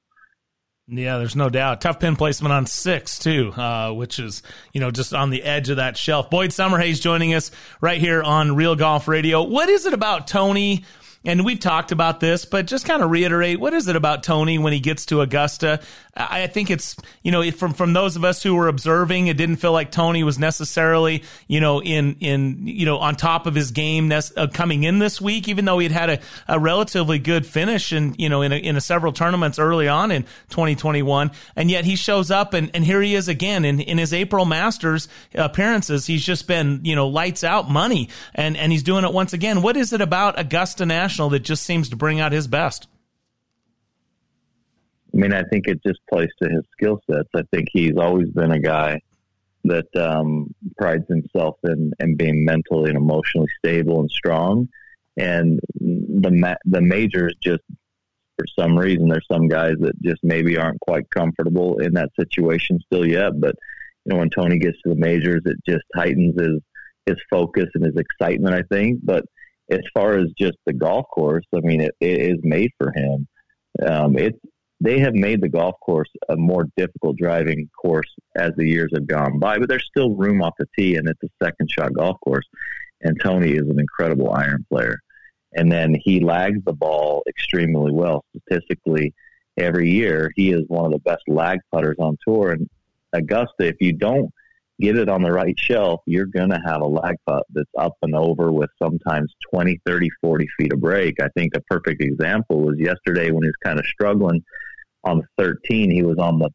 Yeah, there's no doubt. Tough pin placement on six too, uh, which is you know just on the edge of that shelf. Boyd Summerhays joining us right here on Real Golf Radio. What is it about Tony and we've talked about this, but just kind of reiterate what is it about Tony when he gets to Augusta? I think it's you know from from those of us who were observing, it didn't feel like Tony was necessarily you know in in you know on top of his game uh, coming in this week, even though he'd had a, a relatively good finish and you know in a, in a several tournaments early on in 2021, and yet he shows up and, and here he is again in in his April Masters appearances. He's just been you know lights out money, and and he's doing it once again. What is it about Augusta National that just seems to bring out his best? I mean, I think it just plays to his skill sets. I think he's always been a guy that um, prides himself in, in being mentally and emotionally stable and strong. And the ma- the majors just for some reason there's some guys that just maybe aren't quite comfortable in that situation still yet. But you know, when Tony gets to the majors, it just heightens his his focus and his excitement. I think, but as far as just the golf course, I mean, it, it is made for him. Um, it's they have made the golf course a more difficult driving course as the years have gone by, but there's still room off the tee, and it's a second shot golf course. And Tony is an incredible iron player. And then he lags the ball extremely well statistically every year. He is one of the best lag putters on tour. And Augusta, if you don't get it on the right shelf, you're going to have a lag putt that's up and over with sometimes 20, 30, 40 feet of break. I think a perfect example was yesterday when he was kind of struggling on 13. He was on the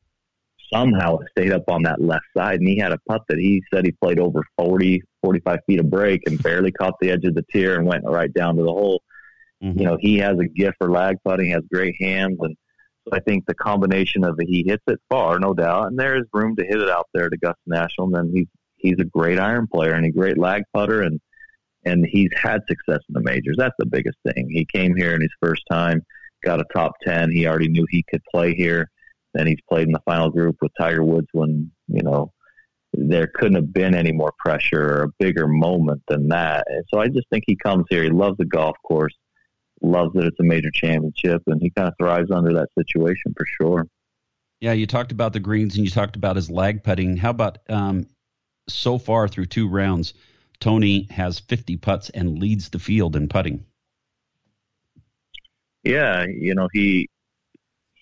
somehow stayed up on that left side and he had a putt that he said he played over 40, 45 feet of break and barely caught the edge of the tier and went right down to the hole. Mm-hmm. You know, he has a gift for lag putting, has great hands and I think the combination of he hits it far, no doubt, and there is room to hit it out there to Augusta National. And then he's he's a great iron player and a great lag putter, and and he's had success in the majors. That's the biggest thing. He came here in his first time, got a top ten. He already knew he could play here. Then he's played in the final group with Tiger Woods when you know there couldn't have been any more pressure or a bigger moment than that. And so I just think he comes here. He loves the golf course loves that it's a major championship, and he kind of thrives under that situation for sure. Yeah, you talked about the greens and you talked about his lag putting. How about um, so far through two rounds, Tony has 50 putts and leads the field in putting. Yeah, you know he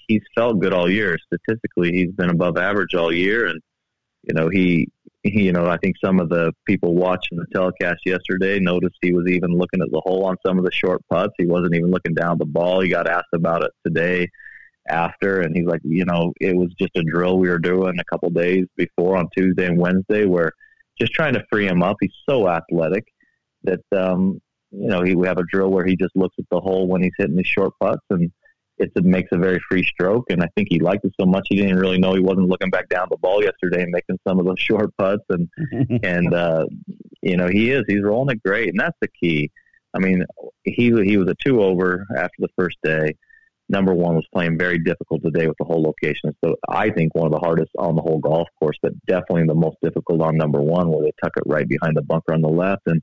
he's felt good all year. Statistically, he's been above average all year, and you know he you know, I think some of the people watching the telecast yesterday noticed he was even looking at the hole on some of the short putts. He wasn't even looking down the ball. He got asked about it today after, and he's like, you know, it was just a drill we were doing a couple days before on Tuesday and Wednesday, where just trying to free him up. He's so athletic that, um, you know, he, we have a drill where he just looks at the hole when he's hitting his short putts and it makes a very free stroke. And I think he liked it so much he didn't really know he wasn't looking back down the ball yesterday and making some of those short putts. And and uh, you know he is he's rolling it great, and that's the key. I mean, he he was a two over after the first day. Number one was playing very difficult today with the whole location. So I think one of the hardest on the whole golf course, but definitely the most difficult on number one, where they tuck it right behind the bunker on the left. And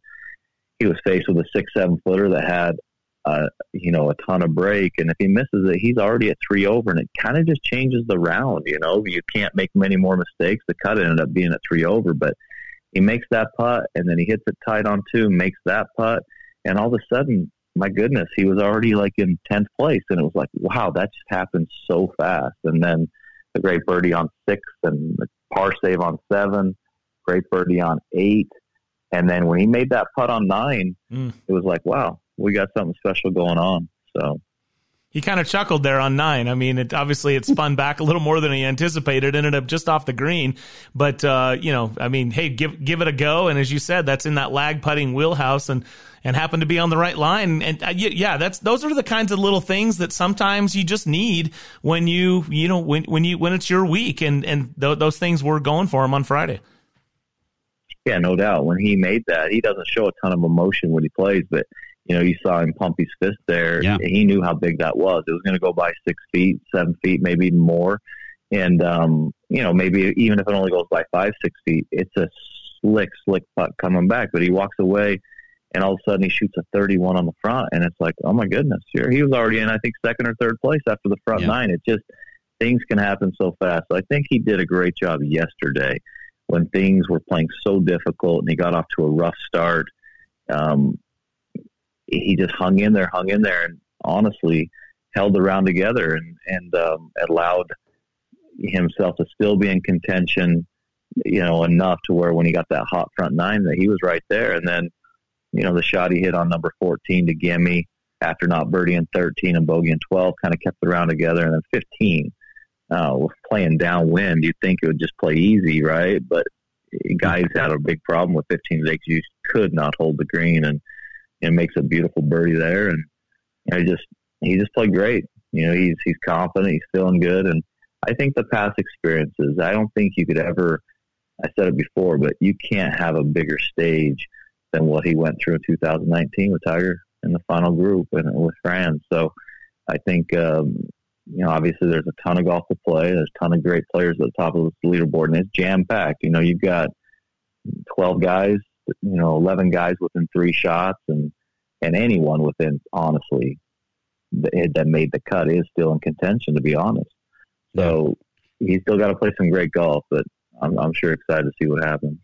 he was faced with a six seven footer that had uh, you know, a ton of break. And if he misses it, he's already at three over, and it kind of just changes the round. You know, you can't make many more mistakes. The cut ended up being at three over, but he makes that putt, and then he hits it tight on two, makes that putt, and all of a sudden, my goodness, he was already like in tenth place, and it was like, wow, that just happened so fast. And then the great birdie on six, and the par save on seven, great birdie on eight, and then when he made that putt on nine, mm. it was like, wow, we got something special going on. So he kind of chuckled there on nine. I mean, it obviously it spun back a little more than he anticipated. Ended up just off the green, but uh, you know, I mean, hey, give give it a go. And as you said, that's in that lag putting wheelhouse, and and happened to be on the right line. And uh, yeah, that's those are the kinds of little things that sometimes you just need when you you know when when you when it's your week, and and th- those things were going for him on Friday. Yeah, no doubt. When he made that, he doesn't show a ton of emotion when he plays, but you know, you saw him pump his fist there. Yeah. He knew how big that was. It was going to go by six feet, seven feet, maybe even more. And, um, you know, maybe even if it only goes by five, six feet, it's a slick, slick putt coming back. But he walks away and all of a sudden he shoots a 31 on the front. And it's like, oh my goodness, here he was already in, I think, second or third place after the front yeah. nine. It just, things can happen so fast. So I think he did a great job yesterday when things were playing so difficult and he got off to a rough start. Um, he just hung in there, hung in there, and honestly held the round together and and um, allowed himself to still be in contention. You know, enough to where when he got that hot front nine, that he was right there. And then, you know, the shot he hit on number fourteen to gimme after not birdieing thirteen and bogey in twelve, kind of kept the round together. And then fifteen, uh, was playing downwind. You'd think it would just play easy, right? But guys had a big problem with 15 today because you could not hold the green and and makes a beautiful birdie there. And you know, he just he just played great. You know, he's he's confident, he's feeling good, and I think the past experiences. I don't think you could ever. I said it before, but you can't have a bigger stage than what he went through in 2019 with Tiger in the final group and with France. So I think um, you know obviously there's a ton of golf to play. There's a ton of great players at the top of the leaderboard, and it's jam packed. You know, you've got 12 guys you know, 11 guys within three shots and, and anyone within, honestly, that, that made the cut is still in contention, to be honest. So yeah. he's still got to play some great golf, but I'm, I'm sure excited to see what happens.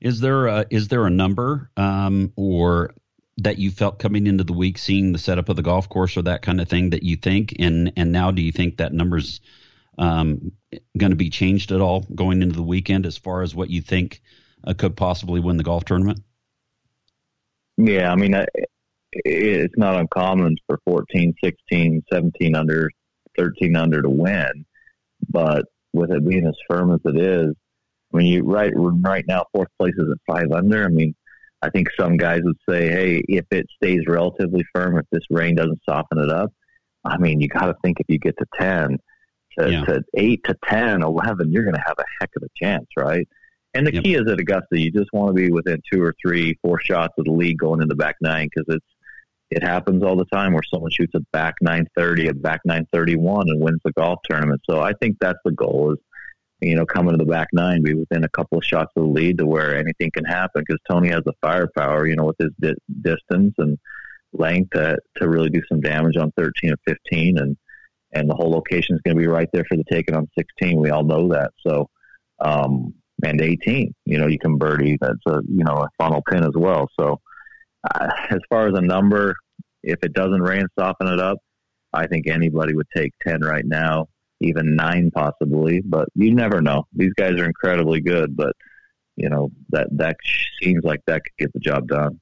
Is there a, is there a number um, or that you felt coming into the week, seeing the setup of the golf course or that kind of thing that you think, and and now do you think that number's um, going to be changed at all going into the weekend as far as what you think uh, could possibly win the golf tournament? Yeah, I mean, it's not uncommon for 14, 16, 17 under, 13 under to win, but with it being as firm as it is, I mean, you right right now fourth place is at five under. I mean, I think some guys would say, hey, if it stays relatively firm, if this rain doesn't soften it up, I mean, you got to think if you get to ten, to, yeah. to eight to 10, 11, you're going to have a heck of a chance, right? And the yep. key is at Augusta, you just want to be within two or three, four shots of the lead going into back nine because it's it happens all the time where someone shoots a back 930, a back 931, and wins the golf tournament. So I think that's the goal is you know coming to the back nine, be within a couple of shots of the lead to where anything can happen because Tony has the firepower, you know, with his di- distance and length to to really do some damage on 13 and 15, and and the whole location is going to be right there for the taking on 16. We all know that. So. Um, and 18. You know, you can birdie. That's a you know a funnel pin as well. So uh, as far as a number, if it doesn't rain, soften it up. I think anybody would take 10 right now, even nine possibly. But you never know. These guys are incredibly good, but you know that that seems like that could get the job done.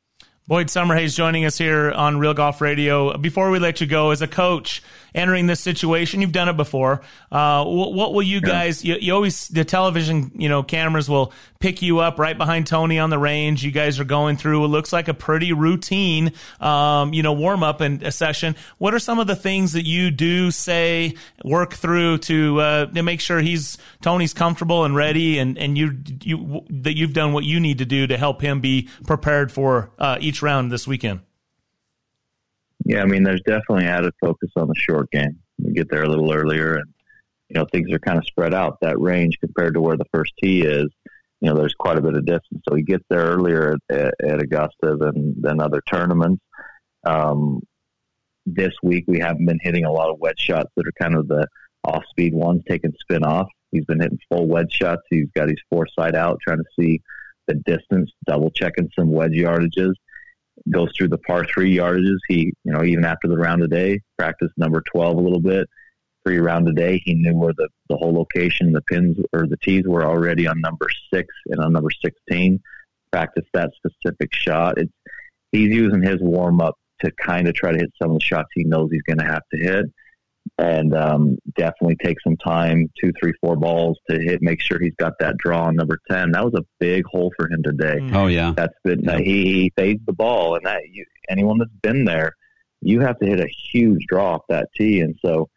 Boyd Summerhays joining us here on Real Golf Radio. Before we let you go, as a coach entering this situation, you've done it before. Uh, what, what, will you guys? You, you, always the television, you know, cameras will pick you up right behind Tony on the range. You guys are going through. It looks like a pretty routine, um, you know, warm up and a session. What are some of the things that you do say, work through to uh, to make sure he's Tony's comfortable and ready, and and you you that you've done what you need to do to help him be prepared for uh, each round this weekend? Yeah, I mean, there's definitely added focus on the short game. We get there a little earlier, and you know things are kind of spread out. That range compared to where the first tee is, you know, there's quite a bit of distance. So he gets there earlier at, at Augusta than than other tournaments. Um, this week we haven't been hitting a lot of wedge shots that are kind of the off speed ones, taking spin off. He's been hitting full wedge shots. He's got his foresight out, trying to see the distance, double checking some wedge yardages goes through the par three yardages. He, you know, even after the round a day, practiced number 12 a little bit, three round a day. He knew where the, the whole location, the pins or the tees were already on number six and on number 16. Practice that specific shot. It's, he's using his warm up to kind of try to hit some of the shots he knows he's going to have to hit and um, definitely take some time, two, three, four balls to hit, make sure he's got that draw on number 10. That was a big hole for him today. Oh, yeah. That's been, yeah. he, he fades the ball, and that you, anyone that's been there, you have to hit a huge draw off that tee. And so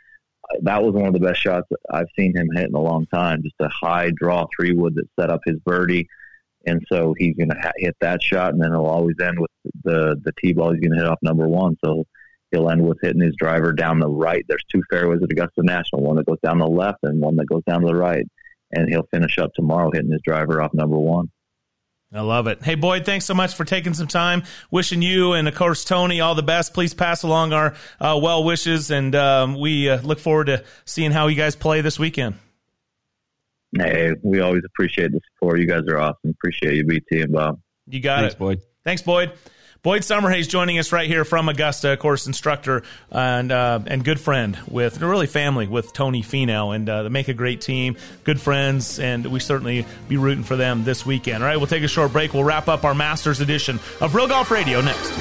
that was one of the best shots I've seen him hit in a long time. Just a high draw three wood that set up his birdie. And so he's going to ha- hit that shot, and then it'll always end with the the tee ball he's going to hit off number one. So he'll end with hitting his driver down the right. There's two fairways at Augusta National, one that goes down the left and one that goes down to the right. And he'll finish up tomorrow hitting his driver off number one. I love it. Hey, Boyd, thanks so much for taking some time. Wishing you and, of course, Tony all the best. Please pass along our uh, well wishes, and um, we uh, look forward to seeing how you guys play this weekend. Hey, we always appreciate the support. You guys are awesome. Appreciate you, BT and Bob. You got thanks, it. Boyd. Thanks, Boyd. Boyd Summerhays joining us right here from Augusta, of course, instructor and uh, and good friend with really family with Tony Finau, and uh, they make a great team, good friends, and we certainly be rooting for them this weekend. All right, we'll take a short break. We'll wrap up our Masters edition of Real Golf Radio next.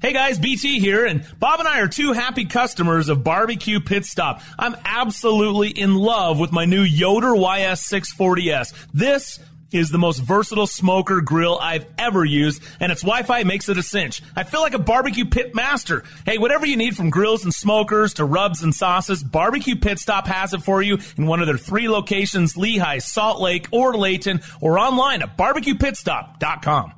Hey guys, BT here, and Bob and I are two happy customers of Barbecue Pit Stop. I'm absolutely in love with my new Yoder YS640S. This is the most versatile smoker grill I've ever used, and its Wi-Fi makes it a cinch. I feel like a barbecue pit master. Hey, whatever you need from grills and smokers to rubs and sauces, Barbecue Pit Stop has it for you in one of their three locations, Lehigh, Salt Lake, or Layton, or online at barbecuepitstop.com.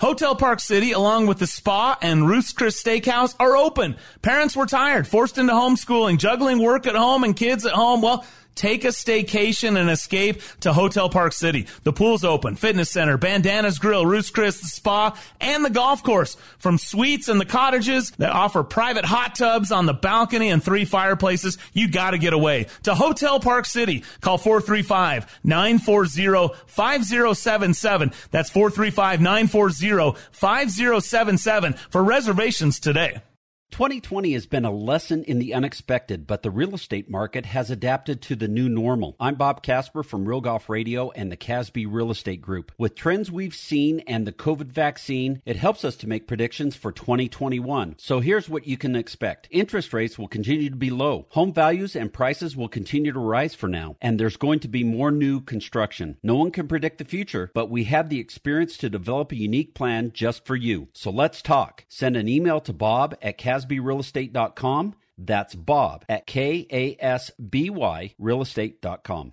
Hotel Park City, along with the spa and Ruth's Chris Steakhouse, are open. Parents were tired, forced into homeschooling, juggling work at home and kids at home. Well, Take a staycation and escape to Hotel Park City. The pool's open, fitness center, Bandanas Grill, Ruth's Chris, the spa, and the golf course. From suites and the cottages that offer private hot tubs on the balcony and three fireplaces, you gotta get away to Hotel Park City. Call 435-940-5077. That's 435-940-5077 for reservations today. 2020 has been a lesson in the unexpected, but the real estate market has adapted to the new normal. I'm Bob Casper from Real Golf Radio and the Kasby Real Estate Group. With trends we've seen and the COVID vaccine, it helps us to make predictions for 2021. So here's what you can expect. Interest rates will continue to be low. Home values and prices will continue to rise for now, and there's going to be more new construction. No one can predict the future, but we have the experience to develop a unique plan just for you. So let's talk. Send an email to bob at Kasby kasbyrealestate.com. That's Bob at K A S B Y realestate.com.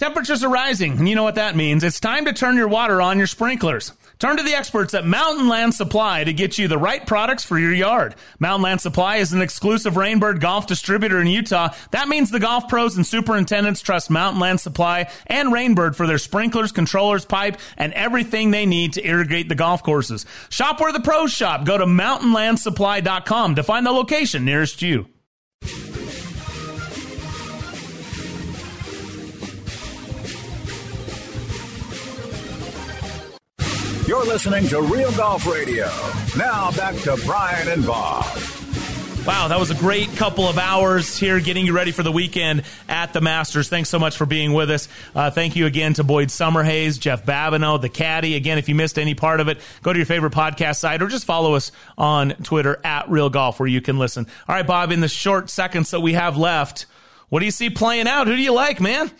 Temperatures are rising, and you know what that means. It's time to turn your water on your sprinklers. Turn to the experts at Mountain Land Supply to get you the right products for your yard. Mountain Land Supply is an exclusive Rainbird golf distributor in Utah. That means the golf pros and superintendents trust Mountain Land Supply and Rainbird for their sprinklers, controllers, pipe, and everything they need to irrigate the golf courses. Shop where the pros shop. Go to mountainlandsupply.com to find the location nearest you. You're listening to Real Golf Radio. Now back to Brian and Bob. Wow, that was a great couple of hours here getting you ready for the weekend at the Masters. Thanks so much for being with us. Uh, thank you again to Boyd Summerhays, Jeff Babineau, the caddy. Again, if you missed any part of it, go to your favorite podcast site or just follow us on Twitter at Real Golf where you can listen. All right, Bob, in the short seconds that we have left, what do you see playing out? Who do you like, man?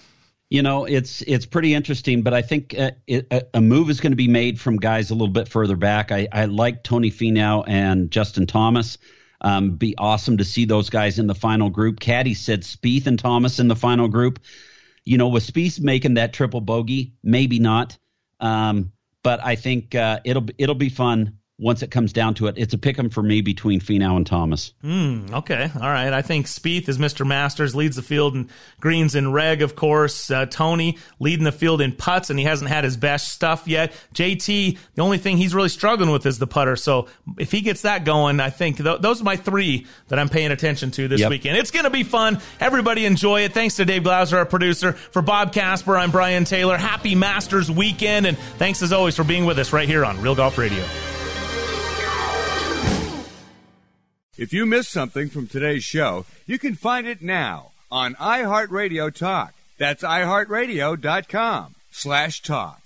You know, it's it's pretty interesting, but I think uh, it, a move is going to be made from guys a little bit further back. I, I like Tony Finau and Justin Thomas. Um, be awesome to see those guys in the final group. Caddy said Spieth and Thomas in the final group. You know, with Spieth making that triple bogey, maybe not. Um, but I think uh, it'll it'll be fun once it comes down to it, it's a pick 'em for me between Finau and Thomas. Mm, okay, all right. I think Spieth is Mr. Masters, leads the field in greens and reg, of course. Uh, Tony leading the field in putts, and he hasn't had his best stuff yet. JT, the only thing he's really struggling with is the putter. So if he gets that going, I think th- those are my three that I'm paying attention to this yep. weekend. It's going to be fun. Everybody enjoy it. Thanks to Dave Glauser, our producer. For Bob Casper, I'm Brian Taylor. Happy Masters weekend, and thanks as always for being with us right here on Real Golf Radio. If you missed something from today's show, you can find it now on iHeartRadio Talk. That's iHeartRadio.com slash talk.